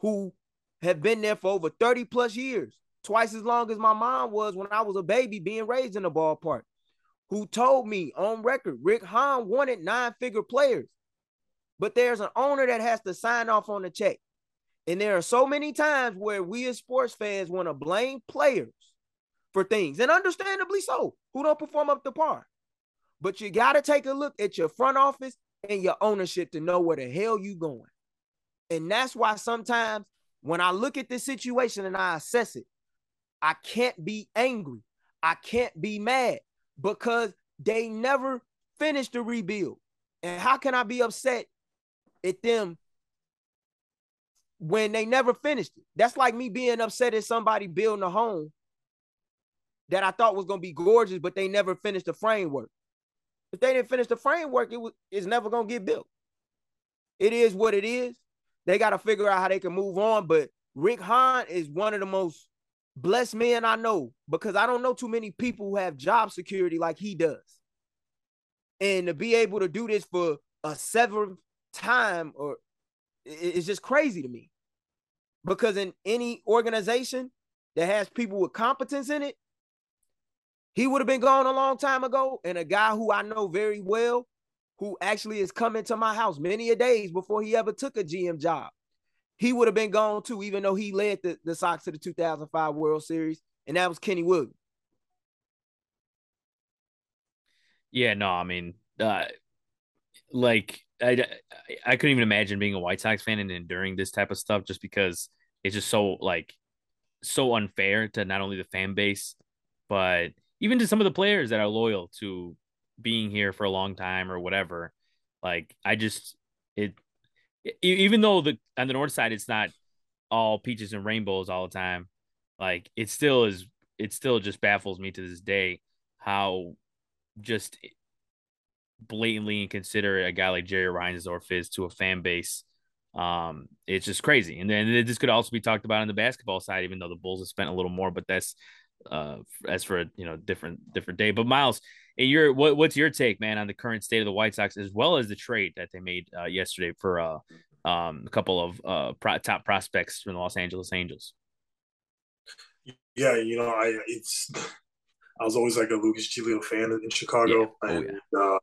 who have been there for over 30 plus years, twice as long as my mom was when I was a baby being raised in the ballpark, who told me on record Rick Hahn wanted nine figure players. But there's an owner that has to sign off on the check. And there are so many times where we as sports fans want to blame players for things, and understandably so, who don't perform up to par. But you got to take a look at your front office and your ownership to know where the hell you going. And that's why sometimes when I look at this situation and I assess it, I can't be angry. I can't be mad because they never finished the rebuild. And how can I be upset at them when they never finished it? That's like me being upset at somebody building a home that I thought was gonna be gorgeous, but they never finished the framework. If they didn't finish the framework, it was it's never gonna get built. It is what it is. They got to figure out how they can move on. But Rick Hahn is one of the most blessed men I know because I don't know too many people who have job security like he does. And to be able to do this for a seventh time or it's just crazy to me. Because in any organization that has people with competence in it, he would have been gone a long time ago. And a guy who I know very well, who actually is coming to my house many a days before he ever took a GM job, he would have been gone too, even though he led the, the Sox to the 2005 World Series, and that was Kenny Williams. Yeah, no, I mean, uh, like I, I couldn't even imagine being a White Sox fan and enduring this type of stuff just because it's just so like so unfair to not only the fan base, but even to some of the players that are loyal to being here for a long time or whatever. Like I just it even though the on the north side it's not all peaches and rainbows all the time, like it still is it still just baffles me to this day how just blatantly inconsiderate a guy like Jerry Reinsdorf is to a fan base. Um, it's just crazy. And then this could also be talked about on the basketball side, even though the Bulls have spent a little more, but that's uh as for you know different different day. But Miles, and your what what's your take, man, on the current state of the White Sox as well as the trade that they made uh, yesterday for uh um a couple of uh pro- top prospects from the Los Angeles Angels? Yeah, you know, I it's I was always like a Lucas Giolito fan in Chicago, yeah. Oh, and yeah. uh,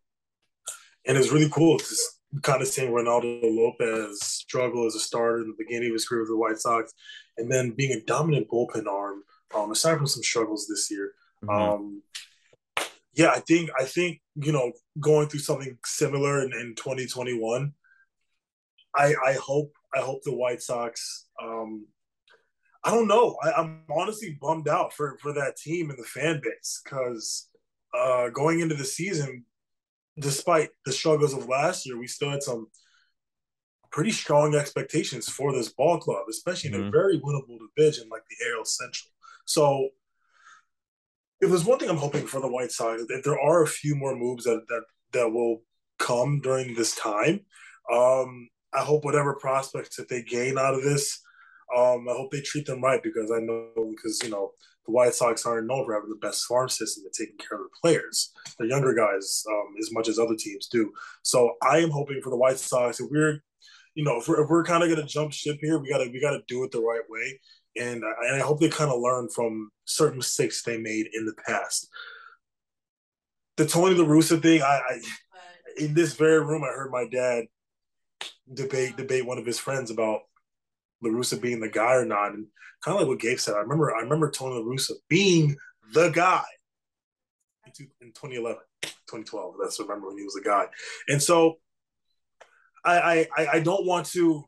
and it's really cool to kind of seeing Reynaldo Lopez struggle as a starter in the beginning of his career with the White Sox, and then being a dominant bullpen arm. Um, aside from some struggles this year, mm-hmm. um, yeah, I think I think you know going through something similar in, in 2021. I I hope I hope the White Sox. Um, I don't know. I, am honestly bummed out for for that team and the fan base because uh, going into the season, despite the struggles of last year, we still had some pretty strong expectations for this ball club, especially mm-hmm. in a mm-hmm. very winnable division like the AL Central. So if there's one thing I'm hoping for the White Sox, if there are a few more moves that that that will come during this time, um, I hope whatever prospects that they gain out of this, um, I hope they treat them right because I know because you know the White Sox aren't known for having the best farm system and taking care of the players, the younger guys, um, as much as other teams do. So I am hoping for the White Sox if we're, you know, if we're, we're kind of gonna jump ship here, we gotta we gotta do it the right way and I, and I hope they kind of learn from certain mistakes they made in the past. The Tony La Russa thing, I, I in this very room, I heard my dad debate debate one of his friends about La Russa being the guy or not, and kind of like what Gabe said. I remember I remember Tony La Russa being the guy in 2011, 2012. That's I remember when he was the guy, and so I I I don't want to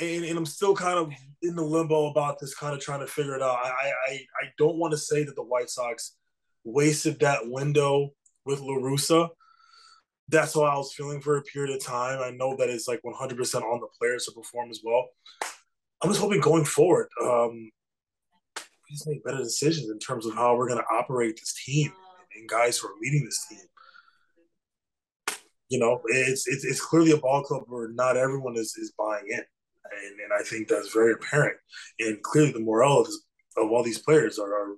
and, and I'm still kind of in the limbo about this, kind of trying to figure it out. I I, I don't want to say that the White Sox wasted that window with La Russa That's how I was feeling for a period of time. I know that it's like 100% on the players to perform as well. I'm just hoping going forward, um, we just make better decisions in terms of how we're going to operate this team and guys who are leading this team you know, it's, it's it's clearly a ball club where not everyone is, is buying in and, and I think that's very apparent. And clearly, the morale of, of all these players are, are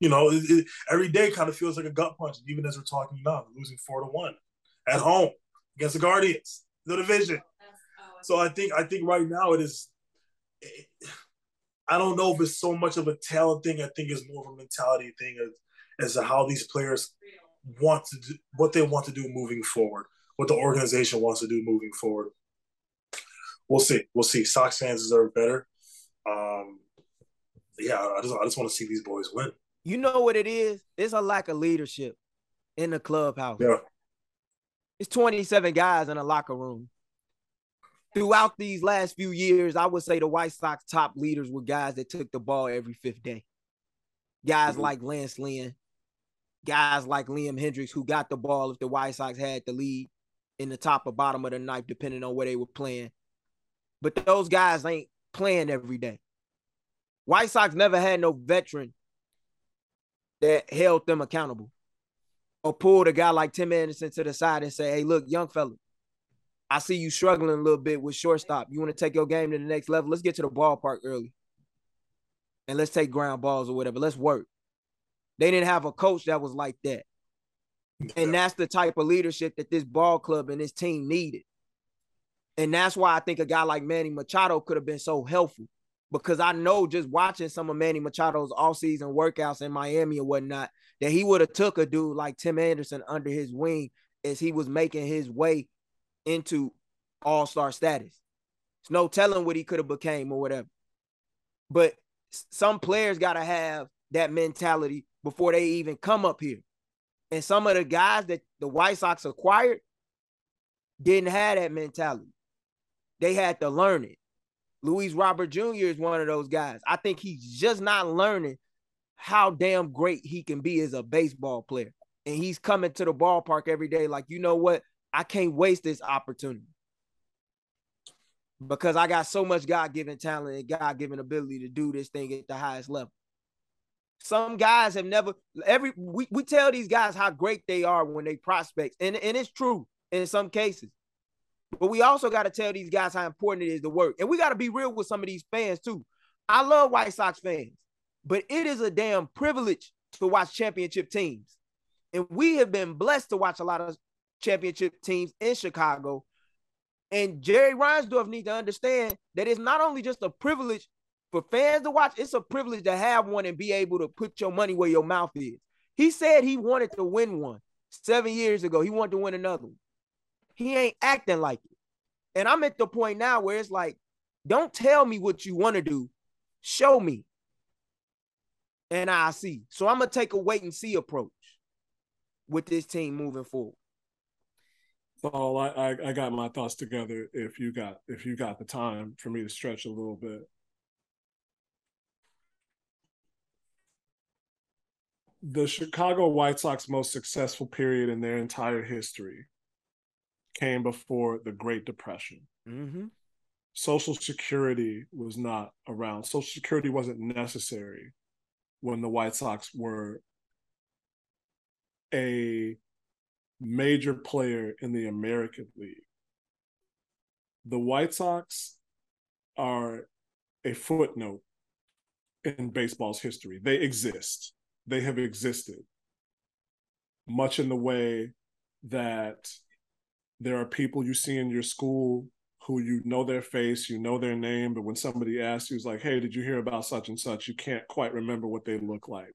you know, it, it, every day kind of feels like a gut punch. Even as we're talking now, losing four to one at home against the Guardians, the division. So I think I think right now it is. It, I don't know if it's so much of a talent thing. I think it's more of a mentality thing as, as to how these players want to do what they want to do moving forward, what the organization wants to do moving forward we'll see. We'll see. Sox fans deserve better. Um, yeah, I just I just want to see these boys win. You know what it is? It's a lack of leadership in the clubhouse. Yeah. It's 27 guys in a locker room. Throughout these last few years, I would say the White Sox top leaders were guys that took the ball every fifth day. Guys mm-hmm. like Lance Lynn, guys like Liam Hendriks, who got the ball if the White Sox had the lead in the top or bottom of the ninth, depending on where they were playing. But those guys ain't playing every day. White Sox never had no veteran that held them accountable or pulled a guy like Tim Anderson to the side and say, hey, look, young fella, I see you struggling a little bit with shortstop. You want to take your game to the next level? Let's get to the ballpark early. And let's take ground balls or whatever. Let's work. They didn't have a coach that was like that. And that's the type of leadership that this ball club and this team needed. And that's why I think a guy like Manny Machado could have been so helpful. Because I know just watching some of Manny Machado's all-season workouts in Miami or whatnot, that he would have took a dude like Tim Anderson under his wing as he was making his way into all-star status. It's no telling what he could have became or whatever. But some players got to have that mentality before they even come up here. And some of the guys that the White Sox acquired didn't have that mentality. They had to learn it. Luis Robert Jr. is one of those guys. I think he's just not learning how damn great he can be as a baseball player. And he's coming to the ballpark every day like, you know what? I can't waste this opportunity. Because I got so much God given talent and God given ability to do this thing at the highest level. Some guys have never every we, we tell these guys how great they are when they prospects, and, and it's true in some cases. But we also got to tell these guys how important it is to work. And we got to be real with some of these fans too. I love White Sox fans, but it is a damn privilege to watch championship teams. And we have been blessed to watch a lot of championship teams in Chicago. And Jerry Reinsdorf needs to understand that it's not only just a privilege for fans to watch, it's a privilege to have one and be able to put your money where your mouth is. He said he wanted to win one seven years ago. He wanted to win another one. He ain't acting like it. And I'm at the point now where it's like, don't tell me what you want to do. Show me. And I see. So I'm gonna take a wait and see approach with this team moving forward. So I, I, I got my thoughts together. If you got if you got the time for me to stretch a little bit, the Chicago White Sox most successful period in their entire history came before the Great Depression. Mm-hmm. Social Security was not around. Social Security wasn't necessary when the White Sox were a major player in the American League. The White Sox are a footnote in baseball's history. They exist they have existed, much in the way that there are people you see in your school who you know their face, you know their name, but when somebody asks you, it's like, hey, did you hear about such and such? You can't quite remember what they look like.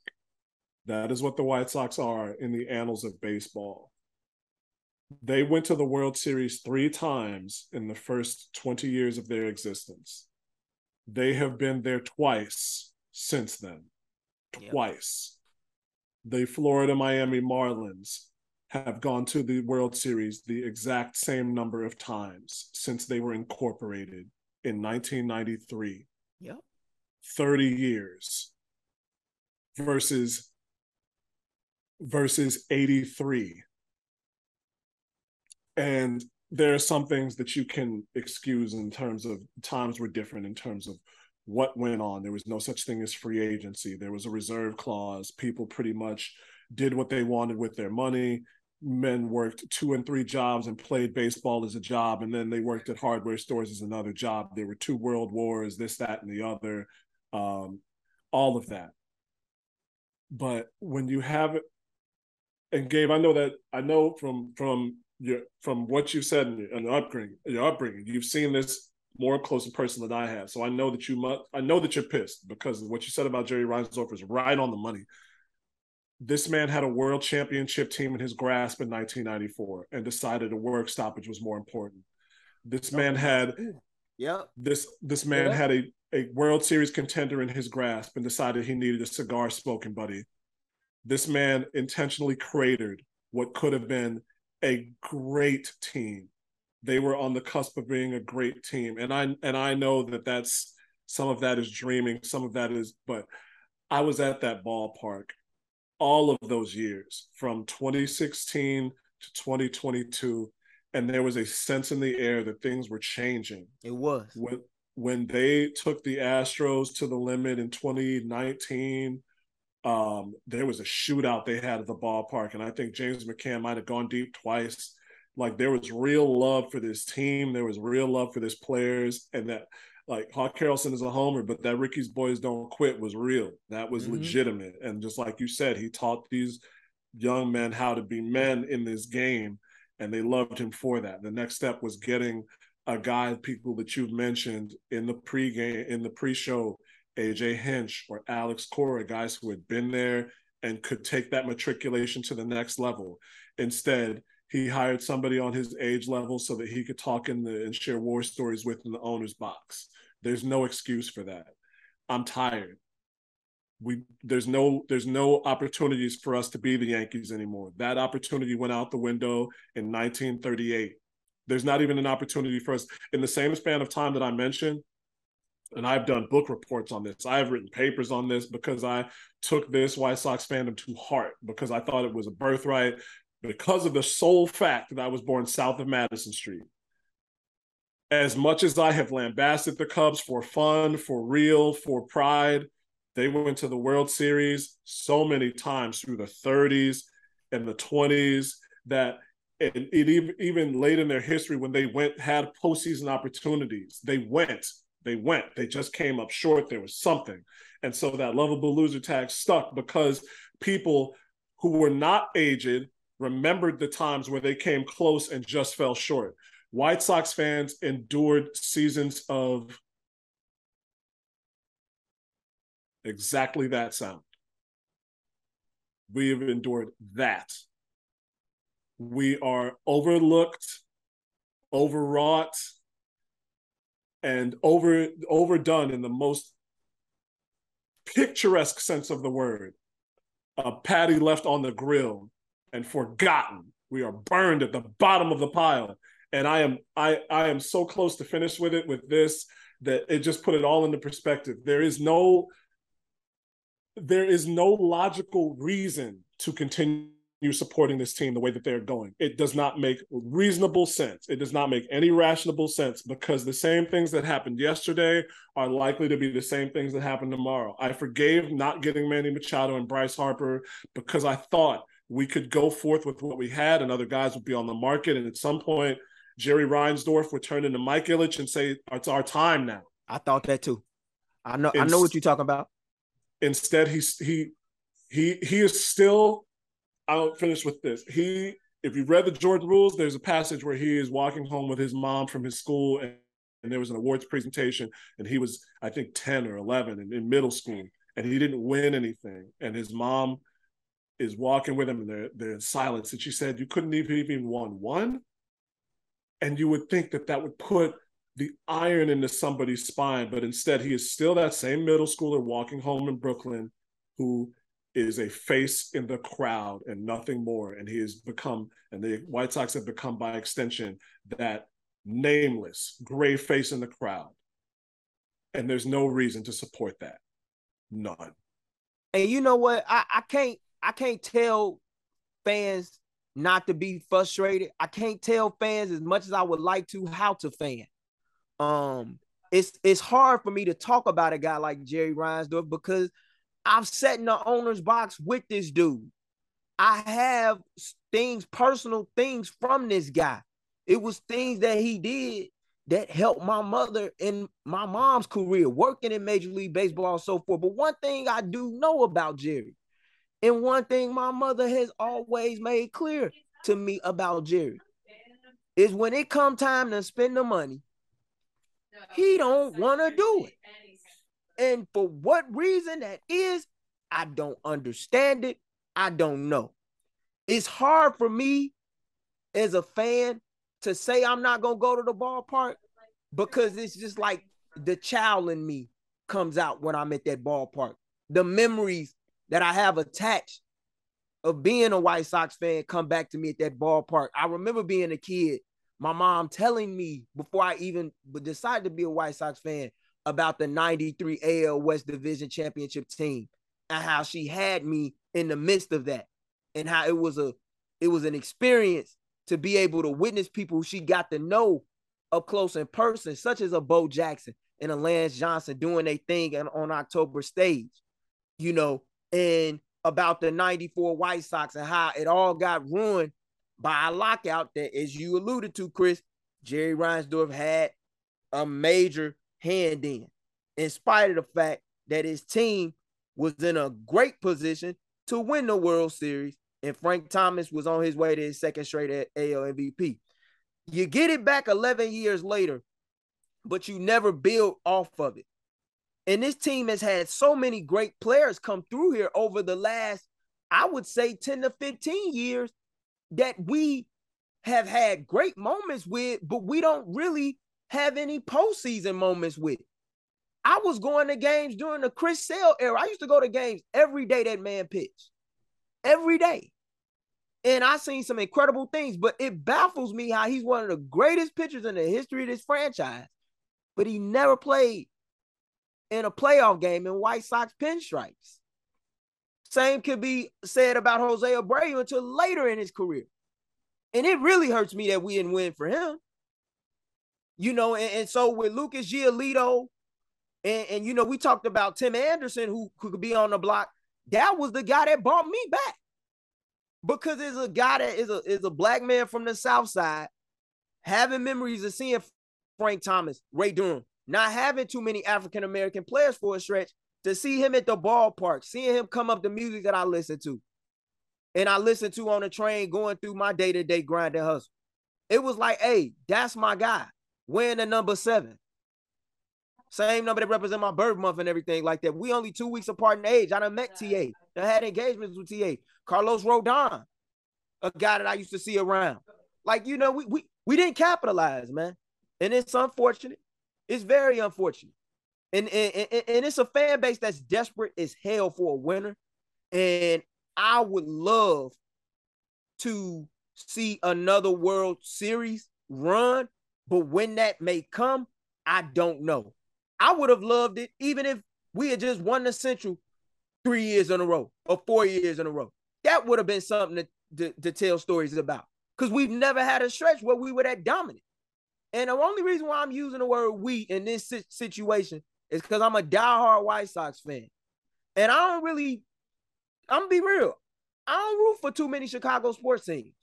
That is what the White Sox are in the annals of baseball. They went to the World Series three times in the first 20 years of their existence. They have been there twice since then. Twice the Florida Miami Marlins have gone to the World Series the exact same number of times since they were incorporated in 1993. Yep. 30 years versus versus 83. And there are some things that you can excuse in terms of times were different in terms of what went on. There was no such thing as free agency. There was a reserve clause. People pretty much did what they wanted with their money. Men worked two and three jobs and played baseball as a job, and then they worked at hardware stores as another job. There were two world wars, this, that, and the other, um, all of that. But when you have it, and Gabe, I know that I know from from your from what you've said in your, in your upbringing, your upbringing, you've seen this more close in person than I have. So I know that you must I know that you're pissed because of what you said about Jerry Reinsdorf is right on the money. This man had a world championship team in his grasp in 1994 and decided a work stoppage was more important. This man had yeah. This this man yeah. had a, a World Series contender in his grasp and decided he needed a cigar smoking buddy. This man intentionally cratered what could have been a great team they were on the cusp of being a great team. And I and I know that that's some of that is dreaming, some of that is, but I was at that ballpark all of those years from 2016 to 2022 and there was a sense in the air that things were changing. It was. When when they took the Astros to the limit in 2019, um, there was a shootout they had at the ballpark, and I think James McCann might have gone deep twice. Like there was real love for this team, there was real love for this players, and that like Hawk Harrelson is a homer, but that Ricky's boys don't quit was real. That was mm-hmm. legitimate, and just like you said, he taught these young men how to be men in this game and they loved him for that. The next step was getting a guy, people that you've mentioned in the pregame, in the pre-show, AJ Hinch or Alex Cora, guys who had been there and could take that matriculation to the next level. Instead, he hired somebody on his age level so that he could talk in the and share war stories with in the owner's box. There's no excuse for that. I'm tired we there's no there's no opportunities for us to be the Yankees anymore. That opportunity went out the window in 1938. There's not even an opportunity for us in the same span of time that I mentioned. And I've done book reports on this. I've written papers on this because I took this White Sox fandom to heart because I thought it was a birthright because of the sole fact that I was born south of Madison Street. As much as I have lambasted the Cubs for fun, for real, for pride, they went to the World Series so many times through the 30s and the 20s that and it even even late in their history when they went had postseason opportunities, they went, they went, they just came up short. There was something, and so that lovable loser tag stuck because people who were not aged remembered the times where they came close and just fell short. White Sox fans endured seasons of exactly that sound. We have endured that. We are overlooked, overwrought, and over overdone in the most picturesque sense of the word. A patty left on the grill and forgotten. We are burned at the bottom of the pile. And I am I I am so close to finish with it with this that it just put it all into perspective. There is no there is no logical reason to continue supporting this team the way that they're going. It does not make reasonable sense. It does not make any rational sense because the same things that happened yesterday are likely to be the same things that happen tomorrow. I forgave not getting Manny Machado and Bryce Harper because I thought we could go forth with what we had and other guys would be on the market. And at some point, Jerry Reinsdorf would turn into Mike Ilitch and say, It's our time now. I thought that too. I know I know what you're talking about. Instead, he's he he he is still. I'll finish with this. He, if you've read the Jordan rules, there's a passage where he is walking home with his mom from his school, and, and there was an awards presentation, and he was I think ten or eleven in, in middle school, and he didn't win anything, and his mom is walking with him, and they're they're in silence, and she said, "You couldn't even even won one," and you would think that that would put the iron into somebody's spine, but instead he is still that same middle schooler walking home in Brooklyn who is a face in the crowd and nothing more. And he has become, and the White Sox have become by extension, that nameless gray face in the crowd. And there's no reason to support that. None. And you know what? I, I can't I can't tell fans not to be frustrated. I can't tell fans as much as I would like to how to fan um it's it's hard for me to talk about a guy like Jerry Reinsdorf because I've sat in the owner's box with this dude. I have things, personal things from this guy. It was things that he did that helped my mother in my mom's career, working in Major League Baseball and so forth. But one thing I do know about Jerry, and one thing my mother has always made clear to me about Jerry, is when it come time to spend the money, he don't want to do it. And for what reason that is, I don't understand it. I don't know. It's hard for me as a fan to say I'm not going to go to the ballpark because it's just like the child in me comes out when I'm at that ballpark. The memories that I have attached of being a White Sox fan come back to me at that ballpark. I remember being a kid my mom telling me before I even decided to be a White Sox fan about the 93 AL West Division Championship team and how she had me in the midst of that and how it was a it was an experience to be able to witness people she got to know up close in person, such as a Bo Jackson and a Lance Johnson doing a thing on October stage, you know, and about the 94 White Sox and how it all got ruined by a lockout that, as you alluded to, Chris, Jerry Reinsdorf had a major hand in, in spite of the fact that his team was in a great position to win the World Series, and Frank Thomas was on his way to his second straight AL MVP. You get it back 11 years later, but you never build off of it. And this team has had so many great players come through here over the last, I would say, 10 to 15 years that we have had great moments with, but we don't really have any postseason moments with. I was going to games during the Chris Sale era. I used to go to games every day that man pitched. Every day. And I seen some incredible things, but it baffles me how he's one of the greatest pitchers in the history of this franchise, but he never played in a playoff game in White Sox pinstripes. Same could be said about Jose Abreu until later in his career. And it really hurts me that we didn't win for him. You know, and, and so with Lucas Giolito, and, and you know, we talked about Tim Anderson, who could be on the block. That was the guy that brought me back. Because it's a guy that is a is a black man from the South Side, having memories of seeing Frank Thomas, Ray Durham, not having too many African American players for a stretch, to see him at the ballpark, seeing him come up the music that I listen to, and I listen to on the train going through my day to day grind and hustle. It was like, hey, that's my guy, wearing the number seven. Same number that represent my birth month and everything like that. We only two weeks apart in age. I done met TA. I had engagements with TA. Carlos Rodon, a guy that I used to see around. Like, you know, we we, we didn't capitalize, man. And it's unfortunate. It's very unfortunate. And, and, and, and it's a fan base that's desperate as hell for a winner. And I would love to see another World Series run, but when that may come, I don't know. I would have loved it even if we had just won the Central three years in a row or four years in a row. That would have been something to, to, to tell stories about because we've never had a stretch where we were that dominant. And the only reason why I'm using the word we in this situation is because I'm a diehard White Sox fan. And I don't really, I'm gonna be real. I don't root for too many Chicago sports teams.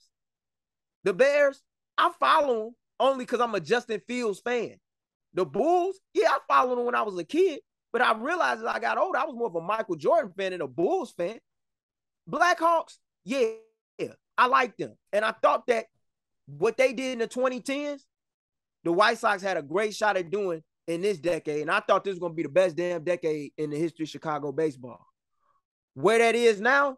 The Bears, I follow them only because I'm a Justin Fields fan. The Bulls, yeah, I followed them when I was a kid, but I realized as I got older, I was more of a Michael Jordan fan than a Bulls fan. Blackhawks, yeah, yeah, I like them. And I thought that what they did in the 2010s, the White Sox had a great shot at doing in this decade. And I thought this was going to be the best damn decade in the history of Chicago baseball. Where that is now,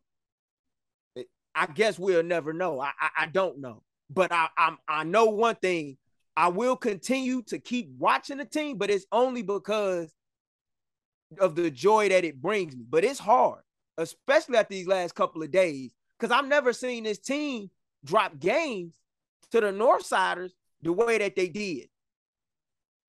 I guess we'll never know. I, I, I don't know. But I, I'm, I know one thing. I will continue to keep watching the team, but it's only because of the joy that it brings me. But it's hard, especially at these last couple of days, because I've never seen this team drop games to the Northsiders the way that they did.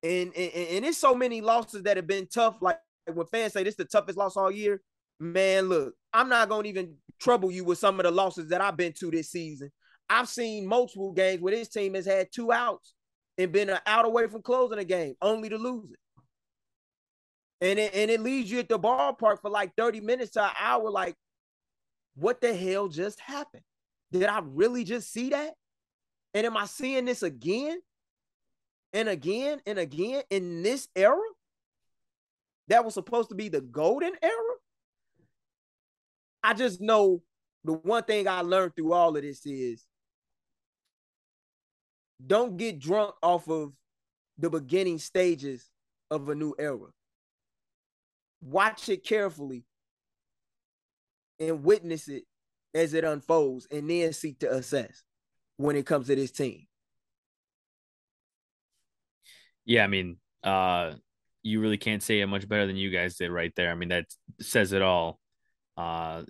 And, and, and it's so many losses that have been tough. Like when fans say this is the toughest loss all year, man, look, I'm not gonna even trouble you with some of the losses that I've been to this season. I've seen multiple games where this team has had two outs and been an out away from closing a game, only to lose it. And it, and it leaves you at the ballpark for like 30 minutes to an hour. Like, what the hell just happened? Did I really just see that? And am I seeing this again and again and again in this era? That was supposed to be the golden era. I just know the one thing I learned through all of this is don't get drunk off of the beginning stages of a new era. Watch it carefully and witness it as it unfolds and then seek to assess when it comes to this team. Yeah, I mean, uh, you really can't say it much better than you guys did right there. I mean, that says it all. Uh,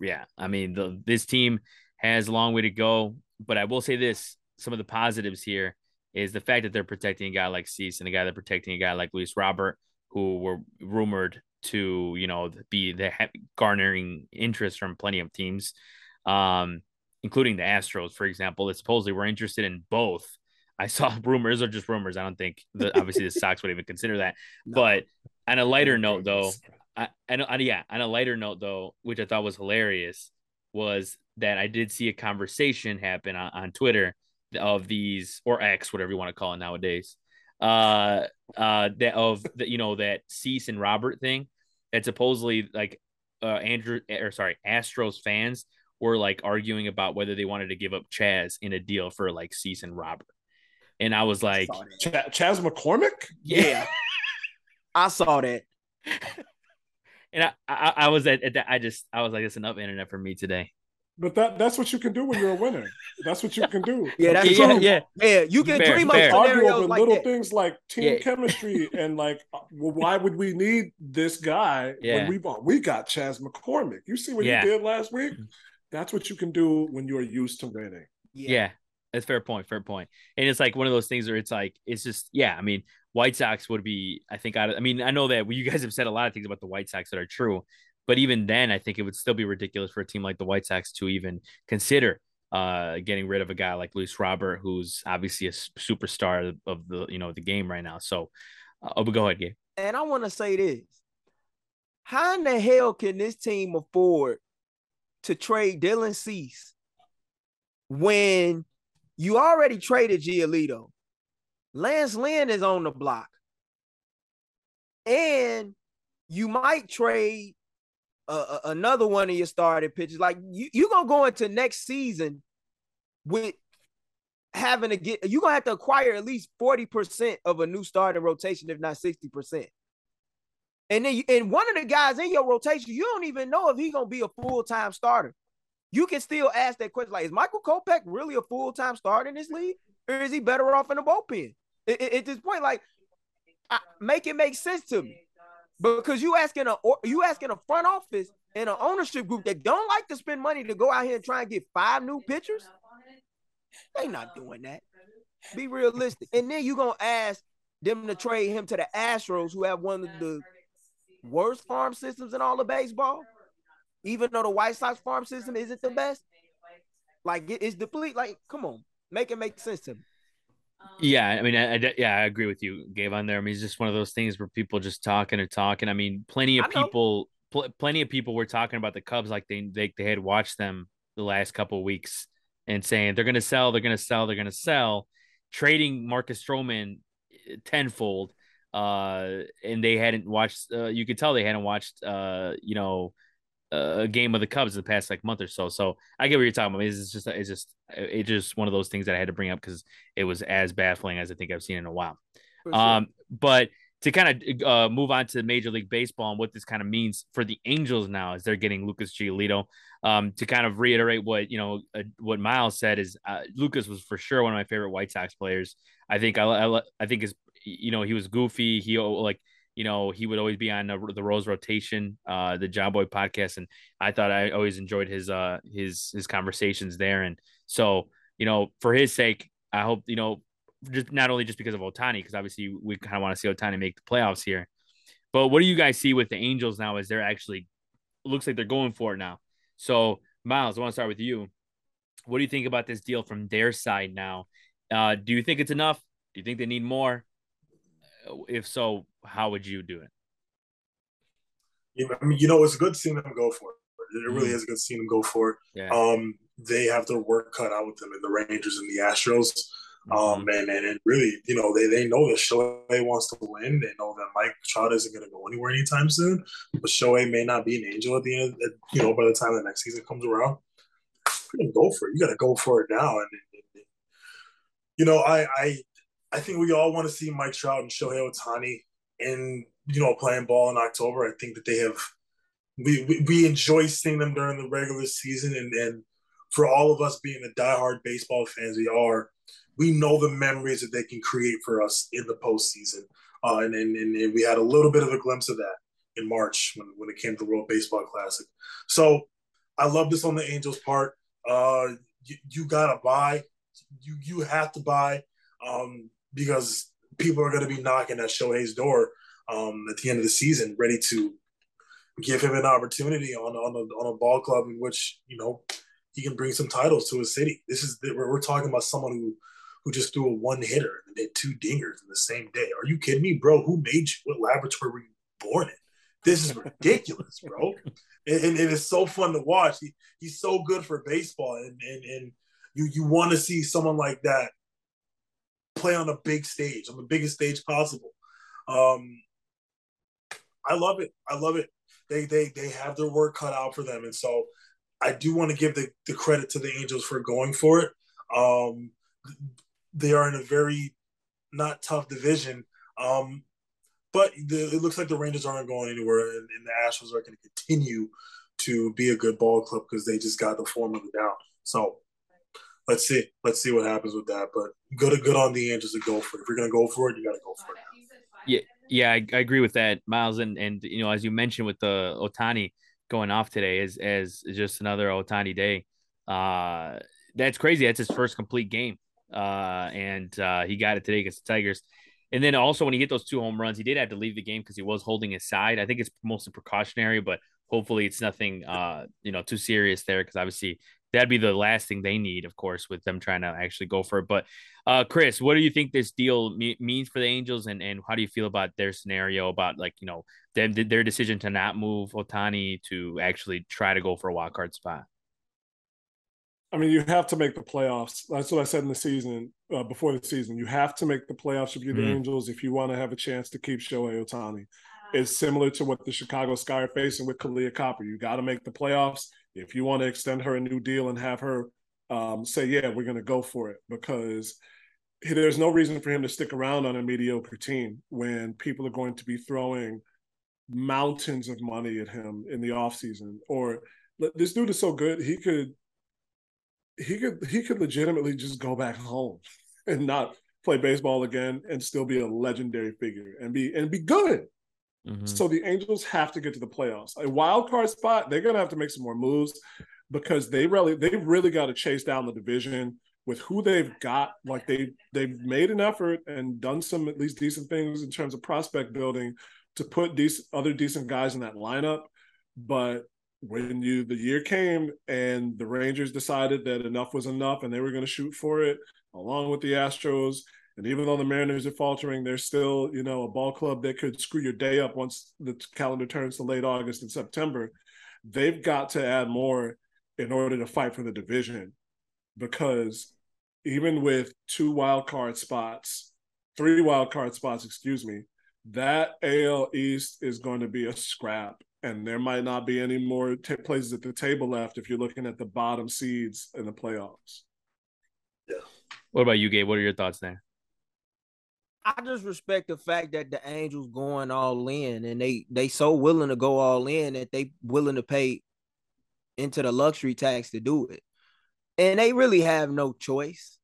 yeah, I mean, the, this team has a long way to go, but I will say this: some of the positives here is the fact that they're protecting a guy like Cease and a guy they're protecting a guy like Luis Robert, who were rumored to, you know, be the garnering interest from plenty of teams, um, including the Astros, for example, that supposedly were interested in both. I saw rumors or just rumors. I don't think that obviously the Sox would even consider that. No. But on a lighter note, though, I, I, yeah, on a lighter note though, which I thought was hilarious, was that I did see a conversation happen on, on Twitter of these or X, whatever you want to call it nowadays. Uh, uh, that of the you know that Cease and Robert thing that supposedly like uh Andrew or sorry Astros fans were like arguing about whether they wanted to give up Chas in a deal for like Cease and Robert, and I was like Ch- Chas McCormick, yeah, I saw that. and I, I, I was at, at that. I just I was like, it's enough internet for me today. But that that's what you can do when you're a winner. That's what you can do. Yeah, that's yeah, true. Yeah, yeah. You can fair, dream fair. up scenarios over like little that. things like team yeah. chemistry and like, uh, well, why would we need this guy yeah. when we bought? we got Chas McCormick? You see what yeah. he did last week? That's what you can do when you're used to winning. Yeah. yeah. That's fair point. Fair point. And it's like one of those things where it's like it's just yeah. I mean, White Sox would be I think I, I mean I know that you guys have said a lot of things about the White Sox that are true, but even then, I think it would still be ridiculous for a team like the White Sox to even consider uh, getting rid of a guy like Luis Robert, who's obviously a superstar of the you know the game right now. So, uh, oh, go ahead, Gabe. And I want to say this: How in the hell can this team afford to trade Dylan Cease when you already traded Giolito? Lance Lynn is on the block, and you might trade uh, another one of your starting pitchers. Like you, you gonna go into next season with having to get. You're gonna have to acquire at least forty percent of a new starting rotation, if not sixty percent. And then, you, and one of the guys in your rotation, you don't even know if he's gonna be a full time starter. You can still ask that question: like, is Michael Kopech really a full time starter in this league, or is he better off in the bullpen? At, this point, like, I, make it make sense to me. Because you asking a you asking a front office and an ownership group that don't like to spend money to go out here and try and get five new pitchers. They not doing that. Be realistic. And then you gonna ask them to trade him to the Astros, who have one of the worst farm systems in all of baseball. Even though the White Sox farm system isn't the best, like it's deplete. Like, come on, make it make sense to me. Yeah, I mean, I, I, yeah, I agree with you, Gabe. On there, I mean, it's just one of those things where people just talking and talking. I mean, plenty of people, pl- plenty of people were talking about the Cubs like they they, they had watched them the last couple weeks and saying they're going to sell, they're going to sell, they're going to sell, trading Marcus Stroman eh, tenfold. Uh, and they hadn't watched. Uh, you could tell they hadn't watched. Uh, you know, a game of the Cubs in the past like month or so. So I get what you're talking about. It's just it's just it's just one of those things that I had to bring up because it was as baffling as I think I've seen in a while. Sure. Um, but to kind of uh, move on to Major League Baseball and what this kind of means for the Angels now as they're getting Lucas Giolito. Um, to kind of reiterate what you know uh, what Miles said is uh, Lucas was for sure one of my favorite White Sox players. I think I, I, I think is you know he was goofy. He like you know, he would always be on the, the Rose Rotation, uh, the Jomboy podcast, and I thought I always enjoyed his uh his his conversations there. And so, you know, for his sake, I hope you know, just not only just because of Ohtani, because obviously we kind of want to see Ohtani make the playoffs here, but what do you guys see with the Angels now? Is they're actually looks like they're going for it now. So, Miles, I want to start with you. What do you think about this deal from their side now? Uh, do you think it's enough? Do you think they need more? If so, how would you do it? You know, I mean, you know, it's good seeing them go for it. It really mm. is good seeing them go for it. Yeah. Um, they have their work cut out with them in the Rangers and the Astros. Um, mm-hmm. Um, and, and, and really, you know, they, they know that Shohei wants to win. They know that Mike Trout isn't going to go anywhere anytime soon. But Shohei may not be an angel at the end, of, you know, by the time the next season comes around. You go for it. You got to go for it now. And, and, and, you know, I, I I think we all want to see Mike Trout and Shohei Ohtani in you know playing ball in October. I think that they have we, we, we enjoy seeing them during the regular season and, and for all of us being the diehard baseball fans we are, we know the memories that they can create for us in the postseason. Uh, and, and, and we had a little bit of a glimpse of that in March when, when it came to the World Baseball Classic. So I love this on the Angels' part. Uh, you, you got to buy you you have to buy um, because people are going to be knocking at Shohei's door um, at the end of the season, ready to give him an opportunity on on a, on a ball club in which you know he can bring some titles to his city. This is we're, we're talking about someone who who just threw a one hitter and did two dingers in the same day. Are you kidding me, bro? Who made you? What laboratory were you born in? This is ridiculous, bro. And, and, and, it's so fun to watch. He, he's so good for baseball, and and, and you you want to see someone like that play on a big stage, on the biggest stage possible. Um, I love it. I love it. They they they have their work cut out for them, and so I do want to give the, the credit to the Angels for going for it. Um, they are in a very not tough division, um, but the, it looks like the Rangers aren't going anywhere, and, and the Astros are going to continue to be a good ball club because they just got the form of it down. So let's see, let's see what happens with that. But good, good on the Angels to go for it. If you're to go for it, you got to go for it. Yeah, yeah, I, I, agree with that, Miles. And and you know, as you mentioned with the Ohtani going off today, is as just another Ohtani day. Uh, that's crazy. That's his first complete game. Uh, and uh, he got it today against the Tigers. And then also when he hit those two home runs, he did have to leave the game because he was holding his side. I think it's mostly precautionary, but hopefully it's nothing uh you know too serious there because obviously that'd be the last thing they need, of course, with them trying to actually go for it. But uh, Chris, what do you think this deal me- means for the Angels, and and how do you feel about their scenario about like you know them their decision to not move Ohtani to actually try to go for a wild card spot? I mean, you have to make the playoffs. That's what I said in the season uh, before the season. You have to make the playoffs if you're the mm. Angels if you want to have a chance to keep Shohei Ohtani. It's similar to what the Chicago Sky are facing with Kahleah Copper. You got to make the playoffs if you want to extend her a new deal and have her um, say, yeah, we're going to go for it because there's no reason for him to stick around on a mediocre team when people are going to be throwing mountains of money at him in the offseason. Or this dude is so good, he could he could he could legitimately just go back home and not play baseball again and still be a legendary figure and be and be good. Mm-hmm. So the Angels have to get to the playoffs. A wild card spot, they're gonna have to make some more moves because they really they really got to chase down the division with who they've got. Like they they've made an effort and done some at least decent things in terms of prospect building to put these other decent guys in that lineup. But when you the year came and the Rangers decided that enough was enough and they were going to shoot for it along with the Astros and even though the Mariners are faltering, they're still, you know, a ball club that could screw your day up once the calendar turns to late August and September. They've got to add more in order to fight for the division because even with two wild card spots, three wild card spots, excuse me, that AL East is going to be a scrap. And there might not be any more t- places at the table left if you're looking at the bottom seeds in the playoffs. Yeah. What about you, Gabe? What are your thoughts there? I just respect the fact that the Angels going all in and they they so willing to go all in that they willing to pay into the luxury tax to do it. And they really have no choice.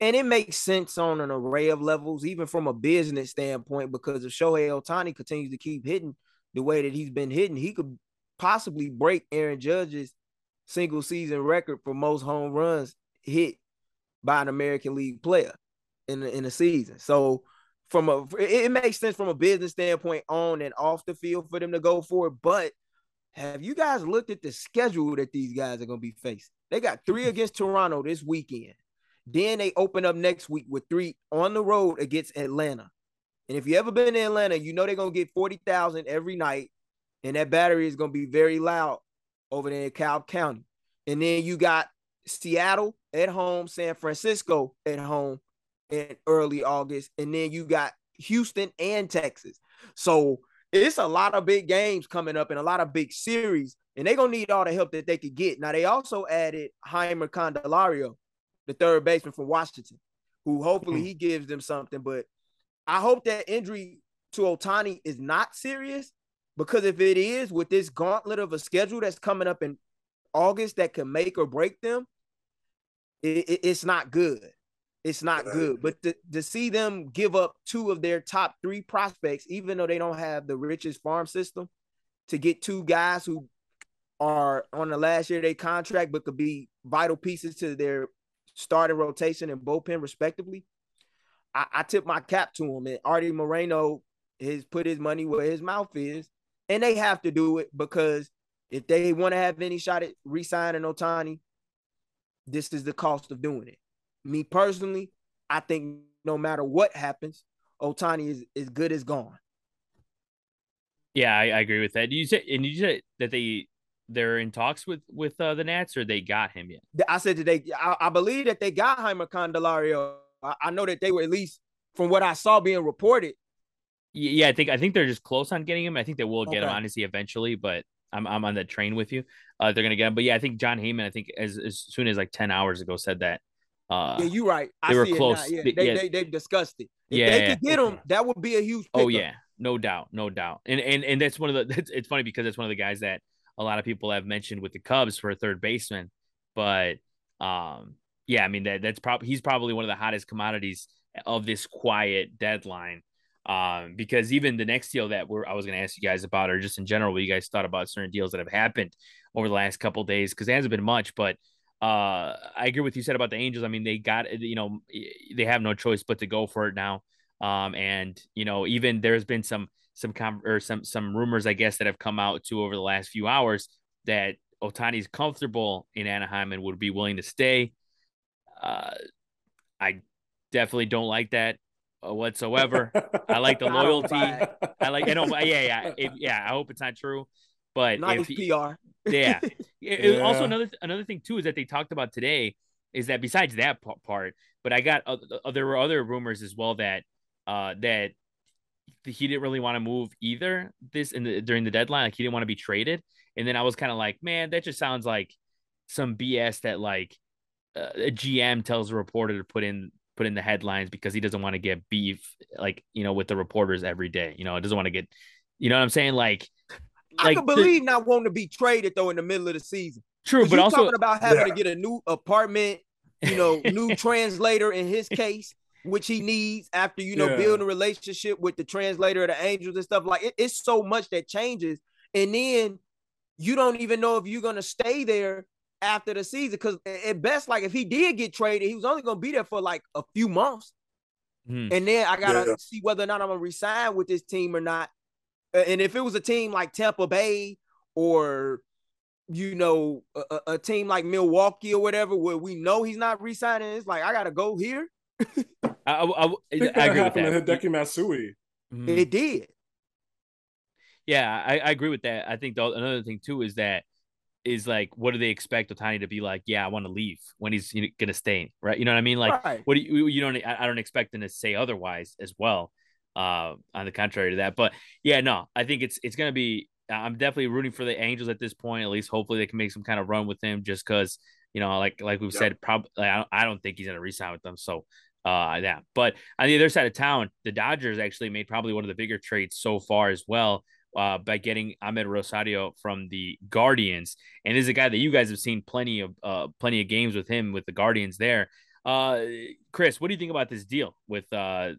And it makes sense on an array of levels, even from a business standpoint, because if Shohei Ohtani continues to keep hitting the way that he's been hitting, he could possibly break Aaron Judge's single season record for most home runs hit by an American League player in in a season. So from a it, makes sense from a business standpoint on and off the field for them to go for it. But have you guys looked at the schedule that these guys are going to be facing? They got three mm-hmm. against Toronto this weekend. Then they open up next week with three on the road against Atlanta. And if you ever been in Atlanta, you know they're gonna get 40,000 every night, and that battery is gonna be very loud over there in Cobb County. And then you got Seattle at home, San Francisco at home, in early August, and then you got Houston and Texas. So it's a lot of big games coming up and a lot of big series, and they're gonna need all the help that they could get. Now they also added Jeimer Candelario, the third baseman from Washington, who hopefully mm-hmm. he gives them something. But I hope that injury to Ohtani is not serious because if it is, with this gauntlet of a schedule that's coming up in August that can make or break them, it, it, it's not good. It's not good. But to, to see them give up two of their top three prospects, even though they don't have the richest farm system, to get two guys who are on the last year of their contract but could be vital pieces to their starting rotation and bullpen respectively, I, I tip my cap to him. And Artie Moreno has put his money where his mouth is, and they have to do it because if they want to have any shot at re-signing Ohtani, this is the cost of doing it. Me personally, I think no matter what happens, Ohtani is as good as gone. Yeah, I, I agree with that. You said and you said that they they're in talks with with uh, the Nats or they got him yet? I said that they I, I believe that they got Jeimer Candelario. I, I, know that they were at least from what I saw being reported. Yeah, I think I think they're just close on getting him. I think they will get okay. him honestly eventually, but I'm I'm on the train with you. Uh, they're gonna get him. But yeah, I think Jon Heyman, I think as as soon as like ten hours ago said that. Uh, yeah, you're right. I they were close. Yeah, they, yeah. They, they, discussed it. If yeah, they could get him, that would be a huge. Pickup. Oh yeah, no doubt, no doubt. And and and that's one of the. It's, it's funny because that's one of the guys that a lot of people have mentioned with the Cubs for a third baseman. But um, yeah, I mean that that's probably he's probably one of the hottest commodities of this quiet deadline. Um, because even the next deal that we're I was going to ask you guys about, or just in general, what you guys thought about certain deals that have happened over the last couple days, because there hasn't been much, but uh, I agree with you said about the Angels. I mean, they got you know they have no choice but to go for it now. Um, and you know even there's been some some com- or some some rumors, I guess, that have come out too over the last few hours that Ohtani's comfortable in Anaheim and would be willing to stay. Uh, I definitely don't like that uh, whatsoever. I like the loyalty. I like. I know. Yeah, yeah, it, yeah. I hope it's not true, but nice he, PR. Yeah. It, yeah. Also, another another thing too is that they talked about today is that besides that part, but I got uh, there were other rumors as well that uh that he didn't really want to move either this in the during the deadline. Like he didn't want to be traded. And then I was kind of like, man, that just sounds like some BS that like uh, a GM tells a reporter to put in put in the headlines because he doesn't want to get beef like you know with the reporters every day. You know, it doesn't want to get, you know what I'm saying? Like, I like can believe the, not wanting to be traded though in the middle of the season. True, but also talking about having yeah. to get a new apartment, you know, new translator in his case which he needs after you know yeah. building a relationship with the translator of the angels and stuff like it, it's so much that changes and then you don't even know if you're going to stay there after the season because at best like if he did get traded he was only going to be there for like a few months hmm. and then i gotta yeah. see whether or not i'm going to resign with this team or not and if it was a team like tampa bay or you know a, a team like milwaukee or whatever where we know he's not resigning it's like i gotta go here I, I, I, I agree with that. Hideki Matsui. Mm-hmm. It did. Yeah, I, I agree with that. I think the, another thing too is that is like, what do they expect Ohtani to be like? Yeah, I want to leave when he's gonna stay, right? You know what I mean? Like, right. what do you you don't? I don't expect him to say otherwise as well. Uh, on the contrary to that, but yeah, no, I think it's it's gonna be. I'm definitely rooting for the Angels at this point. At least, hopefully, they can make some kind of run with him. Just because you know, like like we've yep. said, probably like, I, don't, I don't think he's gonna resign with them. So uh yeah. But on the other side of town, the Dodgers actually made probably one of the bigger trades so far as well. Uh, by getting Amed Rosario from the Guardians, and is a guy that you guys have seen plenty of uh, plenty of games with him with the Guardians there. Uh, Chris, what do you think about this deal with uh,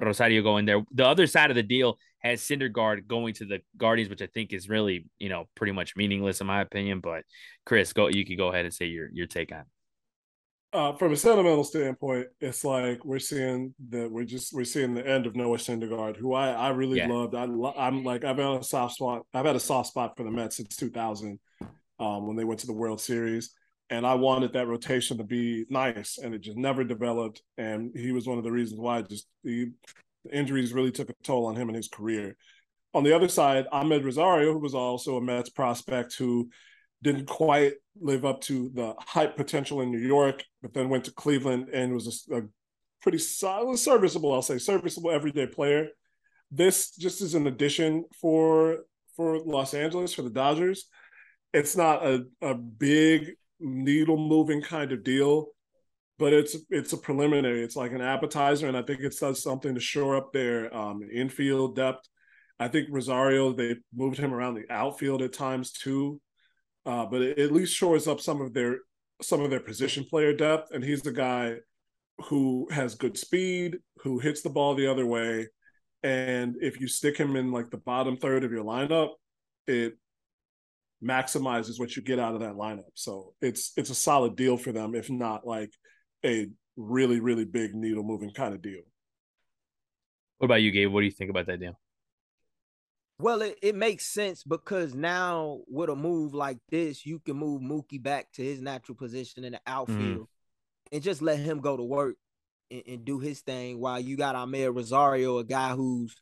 Rosario going there? The other side of the deal has Syndergaard going to the Guardians, which I think is really, you know, pretty much meaningless in my opinion. But Chris, go you can go ahead and say your your take on. Uh, from a sentimental standpoint, it's like we're seeing that we're just we're seeing the end of Noah Syndergaard, who I I really yeah. loved. I I'm like I've had a soft spot. I've had a soft spot for the Mets since 2000, um, when they went to the World Series and I wanted that rotation to be nice, and it just never developed. And he was one of the reasons why just the injuries really took a toll on him and his career. On the other side, Amed Rosario, who was also a Mets prospect who didn't quite live up to the hype potential in New York, but then went to Cleveland and was a, a pretty solid, serviceable, I'll say, serviceable everyday player. This just is an addition for for Los Angeles for the Dodgers. It's not a, a big needle moving kind of deal, but it's it's a preliminary. It's like an appetizer, and I think it does something to shore up their um, infield depth. I think Rosario they moved him around the outfield at times too, uh, but it at least shores up some of their some of their position player depth. And he's the guy who has good speed, who hits the ball the other way, and if you stick him in like the bottom third of your lineup, it maximizes what you get out of that lineup. So it's it's a solid deal for them, if not like a really, really big needle moving kind of deal. What about you, Gabe? What do you think about that deal? Well, it, it makes sense because now with a move like this, you can move Mookie back to his natural position in the outfield mm. and just let him go to work and, and, do his thing while you got Amed Rosario, a guy who's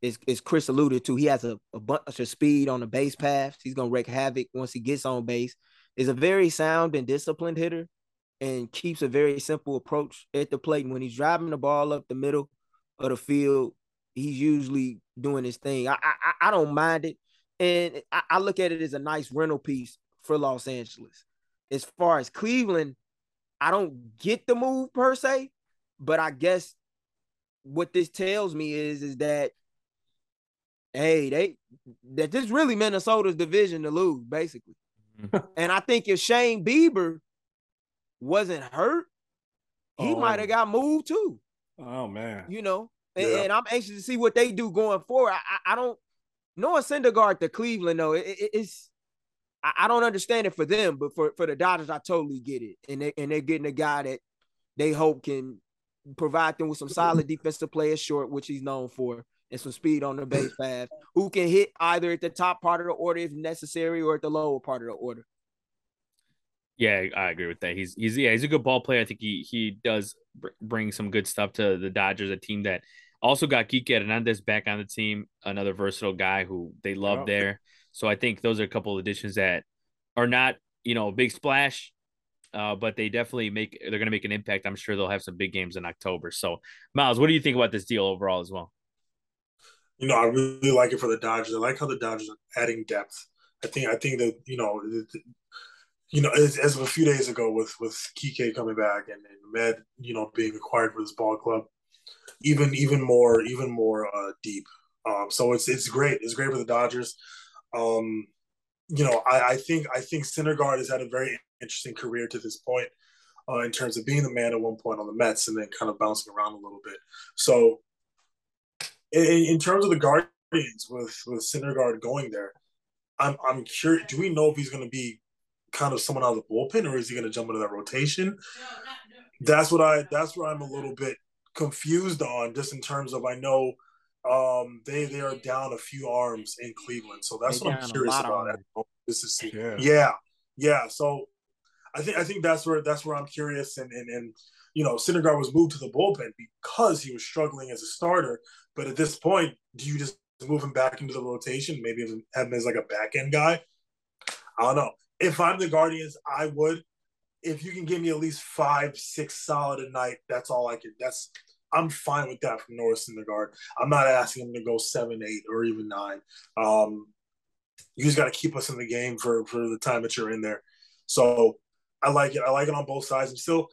is, is Chris alluded to, he has a, a bunch of speed on the base paths. He's gonna wreak havoc once he gets on base. Is a very sound and disciplined hitter and keeps a very simple approach at the plate. And when he's driving the ball up the middle of the field, he's usually doing his thing. I I, I don't mind it, and I, I look at it as a nice rental piece for Los Angeles. As far as Cleveland, I don't get the move per se, but I guess what this tells me is is that hey, they that this really Minnesota's division to lose, basically. Mm-hmm. and I think if Shane Bieber wasn't hurt, he oh. might have got moved too. Oh man. You know, and, yeah. and, I'm anxious to see what they do going forward. I, I, I don't Noah Syndergaard to Cleveland though. It, it, it's I, I, don't understand it for them, but for, for the Dodgers, I totally get it. And they and they're getting a guy that they hope can provide them with some solid defensive players short, which he's known for, and some speed on the base path, who can hit either at the top part of the order if necessary or at the lower part of the order. Yeah, I agree with that. He's he's yeah, he's a good ball player. I think he he does bring some good stuff to the Dodgers, a team that also got Kike Hernandez back on the team, another versatile guy who they love oh. there. So I think those are a couple of additions that are not, you know, a big splash, uh, but they definitely make they're going to make an impact. I'm sure they'll have some big games in October. So, Miles, what do you think about this deal overall as well? You know, I really like it for the Dodgers. I like how the Dodgers are adding depth. I think I think that you know, you know, as, as of a few days ago with with Kike coming back and, and Med, you know, being acquired for this ball club, even even more even more uh, deep. Um, so it's it's great. It's great for the Dodgers. Um, you know, I, I think I think Syndergaard has had a very interesting career to this point uh, in terms of being the man at one point on the Mets and then kind of bouncing around a little bit. So, in, in terms of the Guardians with with Syndergaard going there, I'm I'm curious. Do we know if he's going to be kind of someone out of the bullpen or is he going to jump into that rotation? That's what I. That's where I'm a little bit confused on, just in terms of I know um, they they are down a few arms in Cleveland, so that's they what I'm curious about. This is yeah. yeah, yeah. So I think I think that's where that's where I'm curious, and and and you know, Syndergaard was moved to the bullpen because he was struggling as a starter. But at this point, do you just move him back into the rotation? Maybe have him as like a back end guy. I don't know. If I'm the Guardians, I would. If you can give me at least five, six solid a night, that's all I can. That's I'm fine with that from Norris in the Syndergaard. I'm not asking him to go seven, eight, or even nine. Um, you just got to keep us in the game for for the time that you're in there. So I like it. I like it on both sides. I'm still,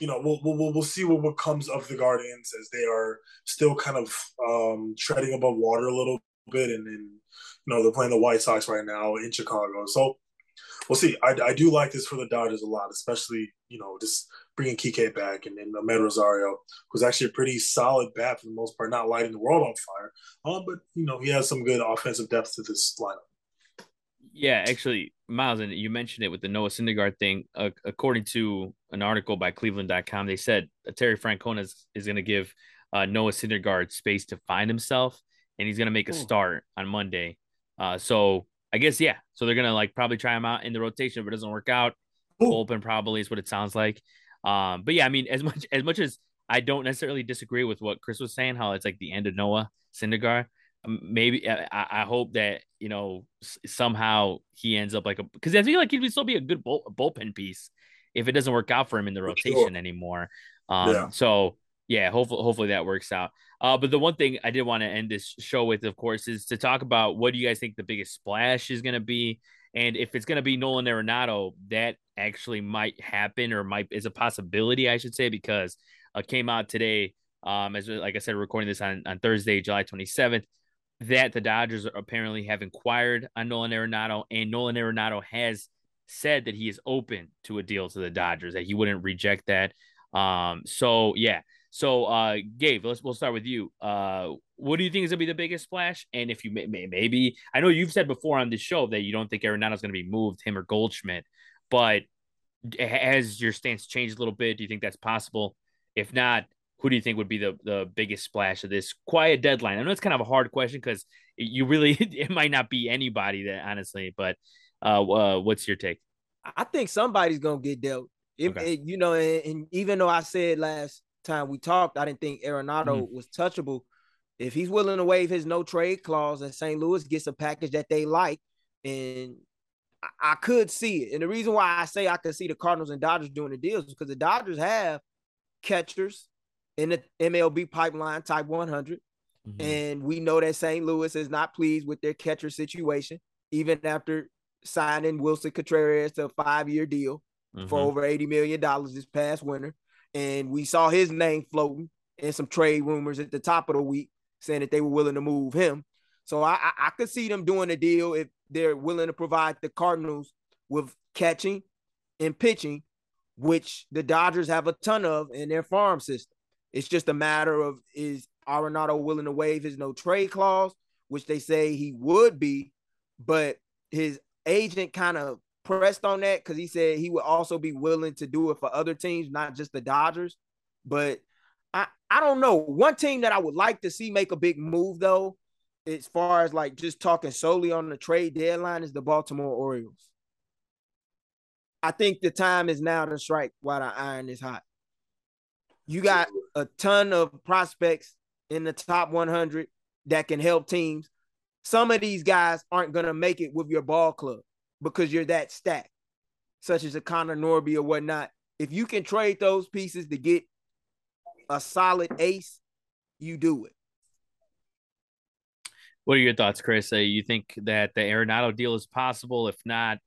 you know, we'll we'll we'll see what, what comes of the Guardians as they are still kind of um, treading above water a little bit, and, and you know they're playing the White Sox right now in Chicago. So we'll see. I, I do like this for the Dodgers a lot, especially you know just bringing Kike back and then Amed Rosario, who's actually a pretty solid bat for the most part, not lighting the world on fire. Um, but you know he has some good offensive depth to this lineup. Yeah, actually, Miles, and you mentioned it with the Noah Syndergaard thing. Uh, according to an article by Cleveland.com, they said Terry Francona is, is going to give uh, Noah Syndergaard space to find himself, and he's going to make a start on Monday. Uh, so I guess yeah. So they're gonna like probably try him out in the rotation. If it doesn't work out, Ooh. open probably is what it sounds like. Um, but yeah, I mean, as much as much as I don't necessarily disagree with what Chris was saying, how it's like the end of Noah Syndergaard. Maybe I, I hope that you know somehow he ends up like a because I feel like he'd still be a good bull, bullpen piece if it doesn't work out for him in the rotation sure. anymore. Um, yeah. So yeah, hopefully hopefully that works out. Uh, but the one thing I did want to end this show with, of course, is to talk about what do you guys think the biggest splash is going to be, and if it's going to be Nolan Arenado, that actually might happen or might is a possibility, I should say, because uh, came out today, um, as like I said, recording this on on Thursday, July twenty seventh, that the Dodgers apparently have inquired on Nolan Arenado, and Nolan Arenado has said that he is open to a deal to the Dodgers, that he wouldn't reject that. Um, so yeah, so, uh, Gabe, let's we'll start with you. Uh, what do you think is gonna be the biggest splash? And if you may, may maybe, I know you've said before on this show that you don't think Arenado's gonna be moved, him or Goldschmidt, but has your stance changed a little bit? Do you think that's possible? If not, who do you think would be the the biggest splash of this quiet deadline? I know it's kind of a hard question because you really it might not be anybody that honestly, but uh, uh what's your take? I think somebody's gonna get dealt. It, okay. it, you know, and, and, even though I said last time we talked, I didn't think Arenado mm-hmm. was touchable. If he's willing to waive his no trade clause and St. Louis gets a package that they like, and I, I could see it. And the reason why I say I could see the Cardinals and Dodgers doing the deals is because the Dodgers have catchers in the MLB pipeline type 100. Mm-hmm. And we know that St. Louis is not pleased with their catcher situation, even after signing Willson Contreras to a five year deal mm-hmm. for over $80 million this past winter. And we saw his name floating in some trade rumors at the top of the week saying that they were willing to move him. So I, I, I could see them doing a deal if they're willing to provide the Cardinals with catching and pitching, which the Dodgers have a ton of in their farm system. It's just a matter of is Arenado willing to waive his no trade clause, which they say he would be, but his agent kind of pressed on that because he said he would also be willing to do it for other teams, not just the Dodgers. But I, I don't know. One team that I would like to see make a big move though, as far as like just talking solely on the trade deadline, is the Baltimore Orioles. I think the time is now to strike while the iron is hot. You got a ton of prospects in the top 100 that can help teams. Some of these guys aren't going to make it with your ball club because you're that stacked, such as a Connor Norby or whatnot. If you can trade those pieces to get a solid ace, you do it. What are your thoughts, Chris? Uh, you think that the Arenado deal is possible? If not,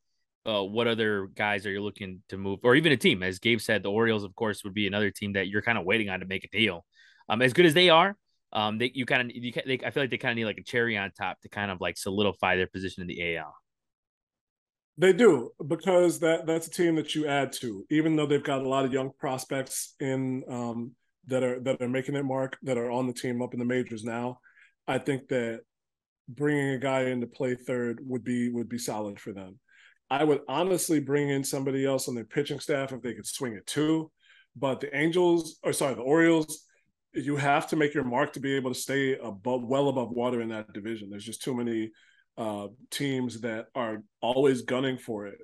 uh, what other guys are you looking to move, or even a team? As Gabe said, the Orioles, of course, would be another team that you're kind of waiting on to make a deal. Um, as good as they are, um, they you kind of you they, I feel like they kind of need like a cherry on top to kind of like solidify their position in the AL. They do because that that's a team that you add to, even though they've got a lot of young prospects in um, that are that are making it mark that are on the team up in the majors now. I think that bringing a guy in to play third would be would be solid for them. I would honestly bring in somebody else on their pitching staff if they could swing it too. But the Angels, or sorry, the Orioles, you have to make your mark to be able to stay above, well above water in that division. There's just too many uh, teams that are always gunning for it.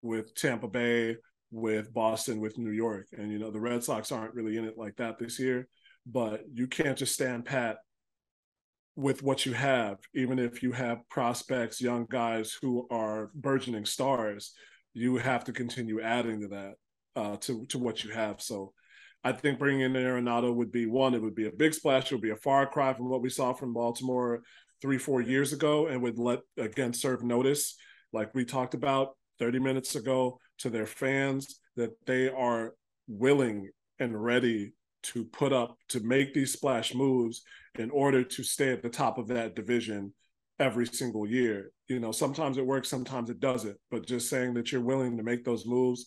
With Tampa Bay, with Boston, with New York, and you know the Red Sox aren't really in it like that this year. But you can't just stand pat with what you have, even if you have prospects, young guys who are burgeoning stars, you have to continue adding to that, uh, to to what you have. So, I think bringing in Arenado would be one. It would be a big splash. It would be a far cry from what we saw from Baltimore three, four years ago, and would let again serve notice, like we talked about 30 minutes ago, to their fans that they are willing and ready to put up to make these splash moves in order to stay at the top of that division every single year. You know, sometimes it works, sometimes it doesn't. But just saying that you're willing to make those moves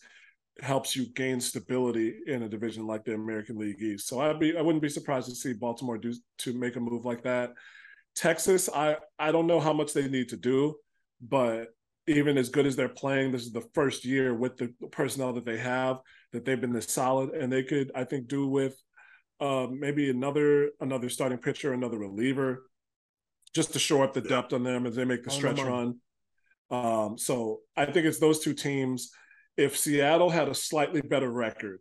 helps you gain stability in a division like the American League East. So I'd be I wouldn't be surprised to see Baltimore do to make a move like that. Texas, I I don't know how much they need to do, but even as good as they're playing, this is the first year with the personnel that they have that they've been this solid, and they could, I think, do with uh, maybe another another starting pitcher, another reliever, just to show up the depth on them as they make the stretch run. Um, so I think it's those two teams. If Seattle had a slightly better record,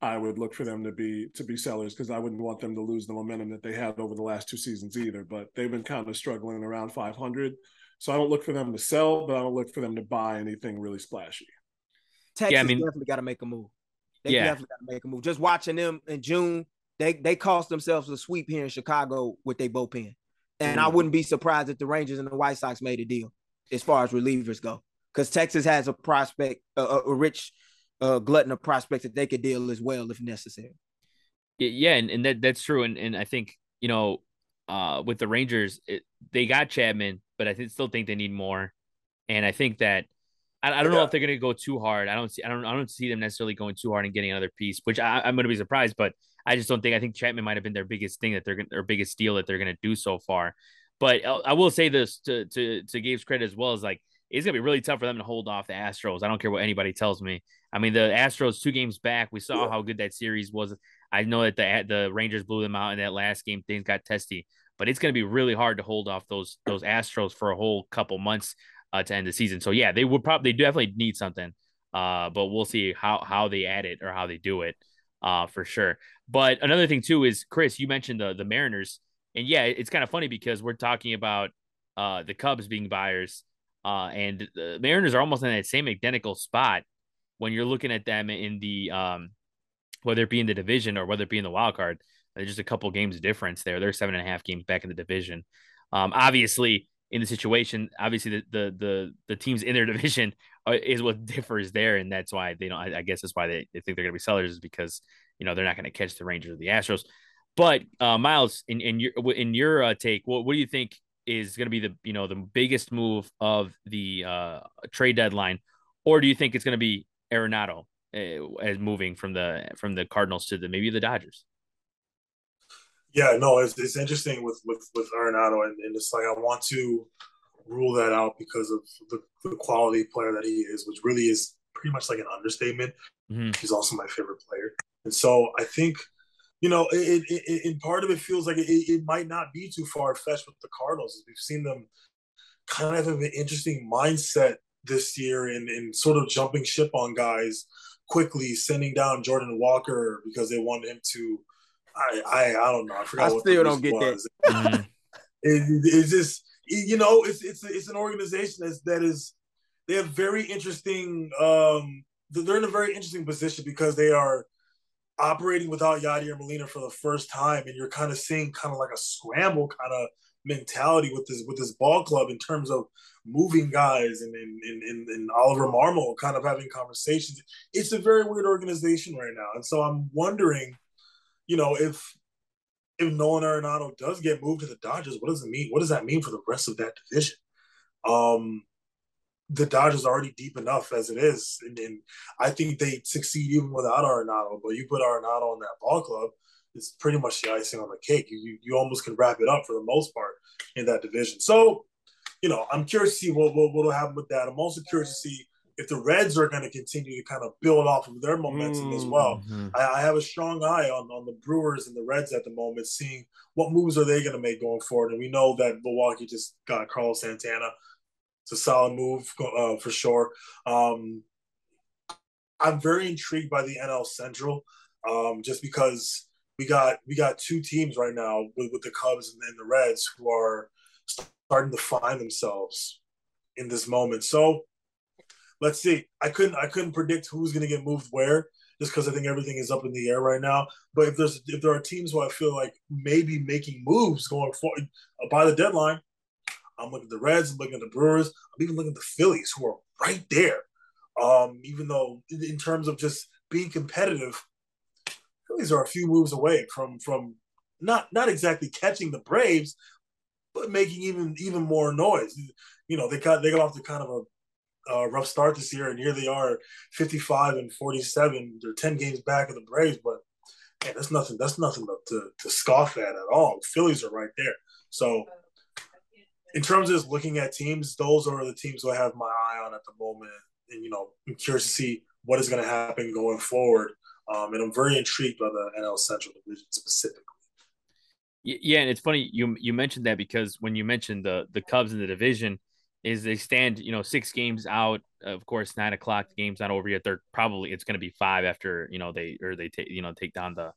I would look for them to be to be sellers because I wouldn't want them to lose the momentum that they had over the last two seasons either. But they've been kind of struggling around 500. So I don't look for them to sell, but I don't look for them to buy anything really splashy. Texas yeah, I mean, definitely got to make a move. They yeah. definitely got to make a move. Just watching them in June, they they cost themselves a sweep here in Chicago with their bullpen, and mm. I wouldn't be surprised if the Rangers and the White Sox made a deal as far as relievers go, because Texas has a prospect, a, a rich uh, glutton of prospects that they could deal as well if necessary. Yeah, and, and that that's true, and and I think you know, uh, with the Rangers, it, they got Chapman, but I th- still think they need more. And I think that I, I don't yeah. know if they're going to go too hard. I don't see I don't I don't see them necessarily going too hard and getting another piece, which I, am going to be surprised. But I just don't think I think Chapman might have been their biggest thing that they're going their biggest deal that they're going to do so far. But I, will say this to to to Gabe's credit as well as like it's gonna be really tough for them to hold off the Astros. I don't care what anybody tells me. I mean, the Astros two games back, we saw how good that series was. I know that the the Rangers blew them out in that last game. Things got testy, but it's going to be really hard to hold off those those Astros for a whole couple months uh, to end the season. So yeah, they would probably they definitely need something. Uh, but we'll see how how they add it or how they do it. Uh, for sure. But another thing too is Chris, you mentioned the the Mariners, and yeah, it's kind of funny because we're talking about uh the Cubs being buyers, uh, and the Mariners are almost in that same identical spot when you're looking at them in the um whether it be in the division or whether it be in the wild card. Just a couple games difference there. They're seven and a half games back in the division. Um, obviously, in the situation, obviously the the the, the teams in their division are, is what differs there, and that's why they don't. I, I guess that's why they, they think they're going to be sellers is because you know they're not going to catch the Rangers or the Astros. But uh, Miles, in in your in your uh, take, what what do you think is going to be the you know the biggest move of the uh, trade deadline, or do you think it's going to be Arenado uh, as moving from the from the Cardinals to the maybe the Dodgers? Yeah, no, it's, it's interesting with with with Arenado, and, and it's like I want to rule that out because of the, the quality player that he is, which really is pretty much like an understatement. Mm-hmm. He's also my favorite player, and so I think you know, it, it, it, in part of it feels like it, it might not be too far fetched with the Cardinals. We've seen them kind of have an interesting mindset this year in, in sort of jumping ship on guys quickly, sending down Jordan Walker because they want him to I I, I don't know. I forgot. I still don't get was. that. Mm-hmm. it, it's just you know it's it's it's an organization that's that is they have very interesting. Um, they're in a very interesting position because they are operating without Yadier Molina for the first time, and you're kind of seeing kind of like a scramble kind of mentality with this with this ball club in terms of moving guys and and, and, and Oliver Marmol kind of having conversations. It's a very weird organization right now, and so I'm wondering you know, if if Nolan Arenado does get moved to the Dodgers, what does it mean? What does that mean for the rest of that division? Um, the Dodgers are already deep enough as it is, and, and I think they succeed even without Arenado. But you put Arenado on that ball club, it's pretty much the icing on the cake. You, you you almost can wrap it up for the most part in that division. So, you know, I'm curious to see what what will happen with that. I'm also curious to see if the Reds are going to continue to kind of build off of their momentum mm-hmm. as well. Mm-hmm. I, I, have a strong eye on, on the Brewers and the Reds at the moment, seeing what moves are they going to make going forward. And we know that Milwaukee just got Carlos Santana. It's a solid move uh, for sure. Um, I'm very intrigued by the NL Central, um, just because we got we got two teams right now with, with the Cubs and, and the Reds who are starting to find themselves in this moment. So let's see. I couldn't I couldn't predict who's going to get moved where just because I think everything is up in the air right now. But if there's if there are teams who I feel like maybe making moves going forward uh, by the deadline, I'm looking at the Reds, I'm looking at the Brewers, I'm even looking at the Phillies who are right there. Um, even though in, terms of just being competitive, Phillies are a few moves away from from not not exactly catching the Braves, but making even even more noise. You know, they got they got off to kind of a uh, rough start this year, and here they are, 55 and 47. They're 10 games back of the Braves, but man, that's nothing. That's nothing to, to scoff at at all. The Phillies are right there. So, in terms of just looking at teams, those are the teams I have my eye on at the moment. And you know, I'm curious to see what is going to happen going forward. Um, and I'm very intrigued by the NL Central Division specifically. Yeah, and it's funny you you mentioned that because when you mentioned the the Cubs in the division, is they stand, you know, six games out. Of course, nine o'clock. The game's not over yet. They're probably it's going to be five after you know they or they take you know take down the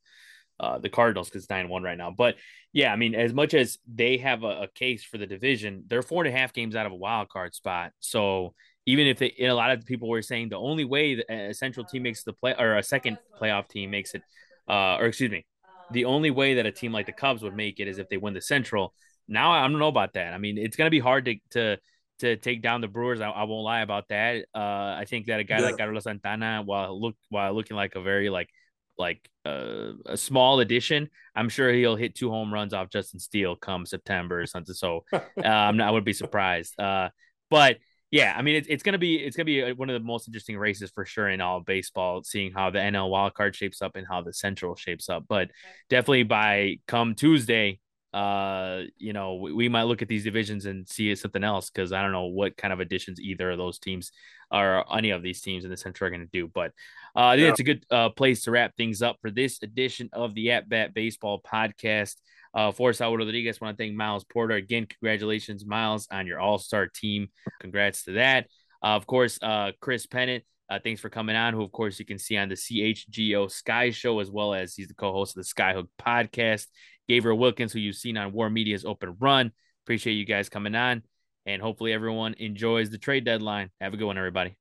uh, the Cardinals because nine one right now. But yeah, I mean, as much as they have a, a, case for the division, they're four and a half games out of a wild card spot. So even if they, a lot of people were saying the only way a central team makes the play or a second playoff team makes it, uh, or excuse me, the only way that a team like the Cubs would make it is if they win the Central. Now I don't know about that. I mean, it's going to be hard to to to take down the Brewers. I, I won't lie about that. Uh, I think that a guy yeah. like Carlos Santana, while look while looking like a very like like uh, a small addition, I'm sure he'll hit two home runs off Justin Steele come September or something. So uh, I'm not, I would be surprised. Uh, but yeah, I mean it's it's gonna be it's gonna be uh, one of the most interesting races for sure in all baseball, seeing how the NL wildcard shapes up and how the Central shapes up. But definitely by come Tuesday, uh, you know, we, we, might look at these divisions and see something else because I don't know what kind of additions either of those teams or any of these teams in the Central are going to do. But uh, I think yeah. it's a good uh, place to wrap things up for this edition of the At Bat Baseball podcast. Uh, for Saul Rodriguez, I want to thank Miles Porter again. Congratulations, Miles, on your All Star team. Congrats to that. Uh, of course, uh, Chris Pennant. Uh, thanks for coming on. Who, of course, you can see on the CHGO Sky Show as well as he's the co-host of the Skyhook podcast. Gabriel Wilkins, who you've seen on WARR Media's Open Run. Appreciate you guys coming on, and hopefully everyone enjoys the trade deadline. Have a good one, everybody.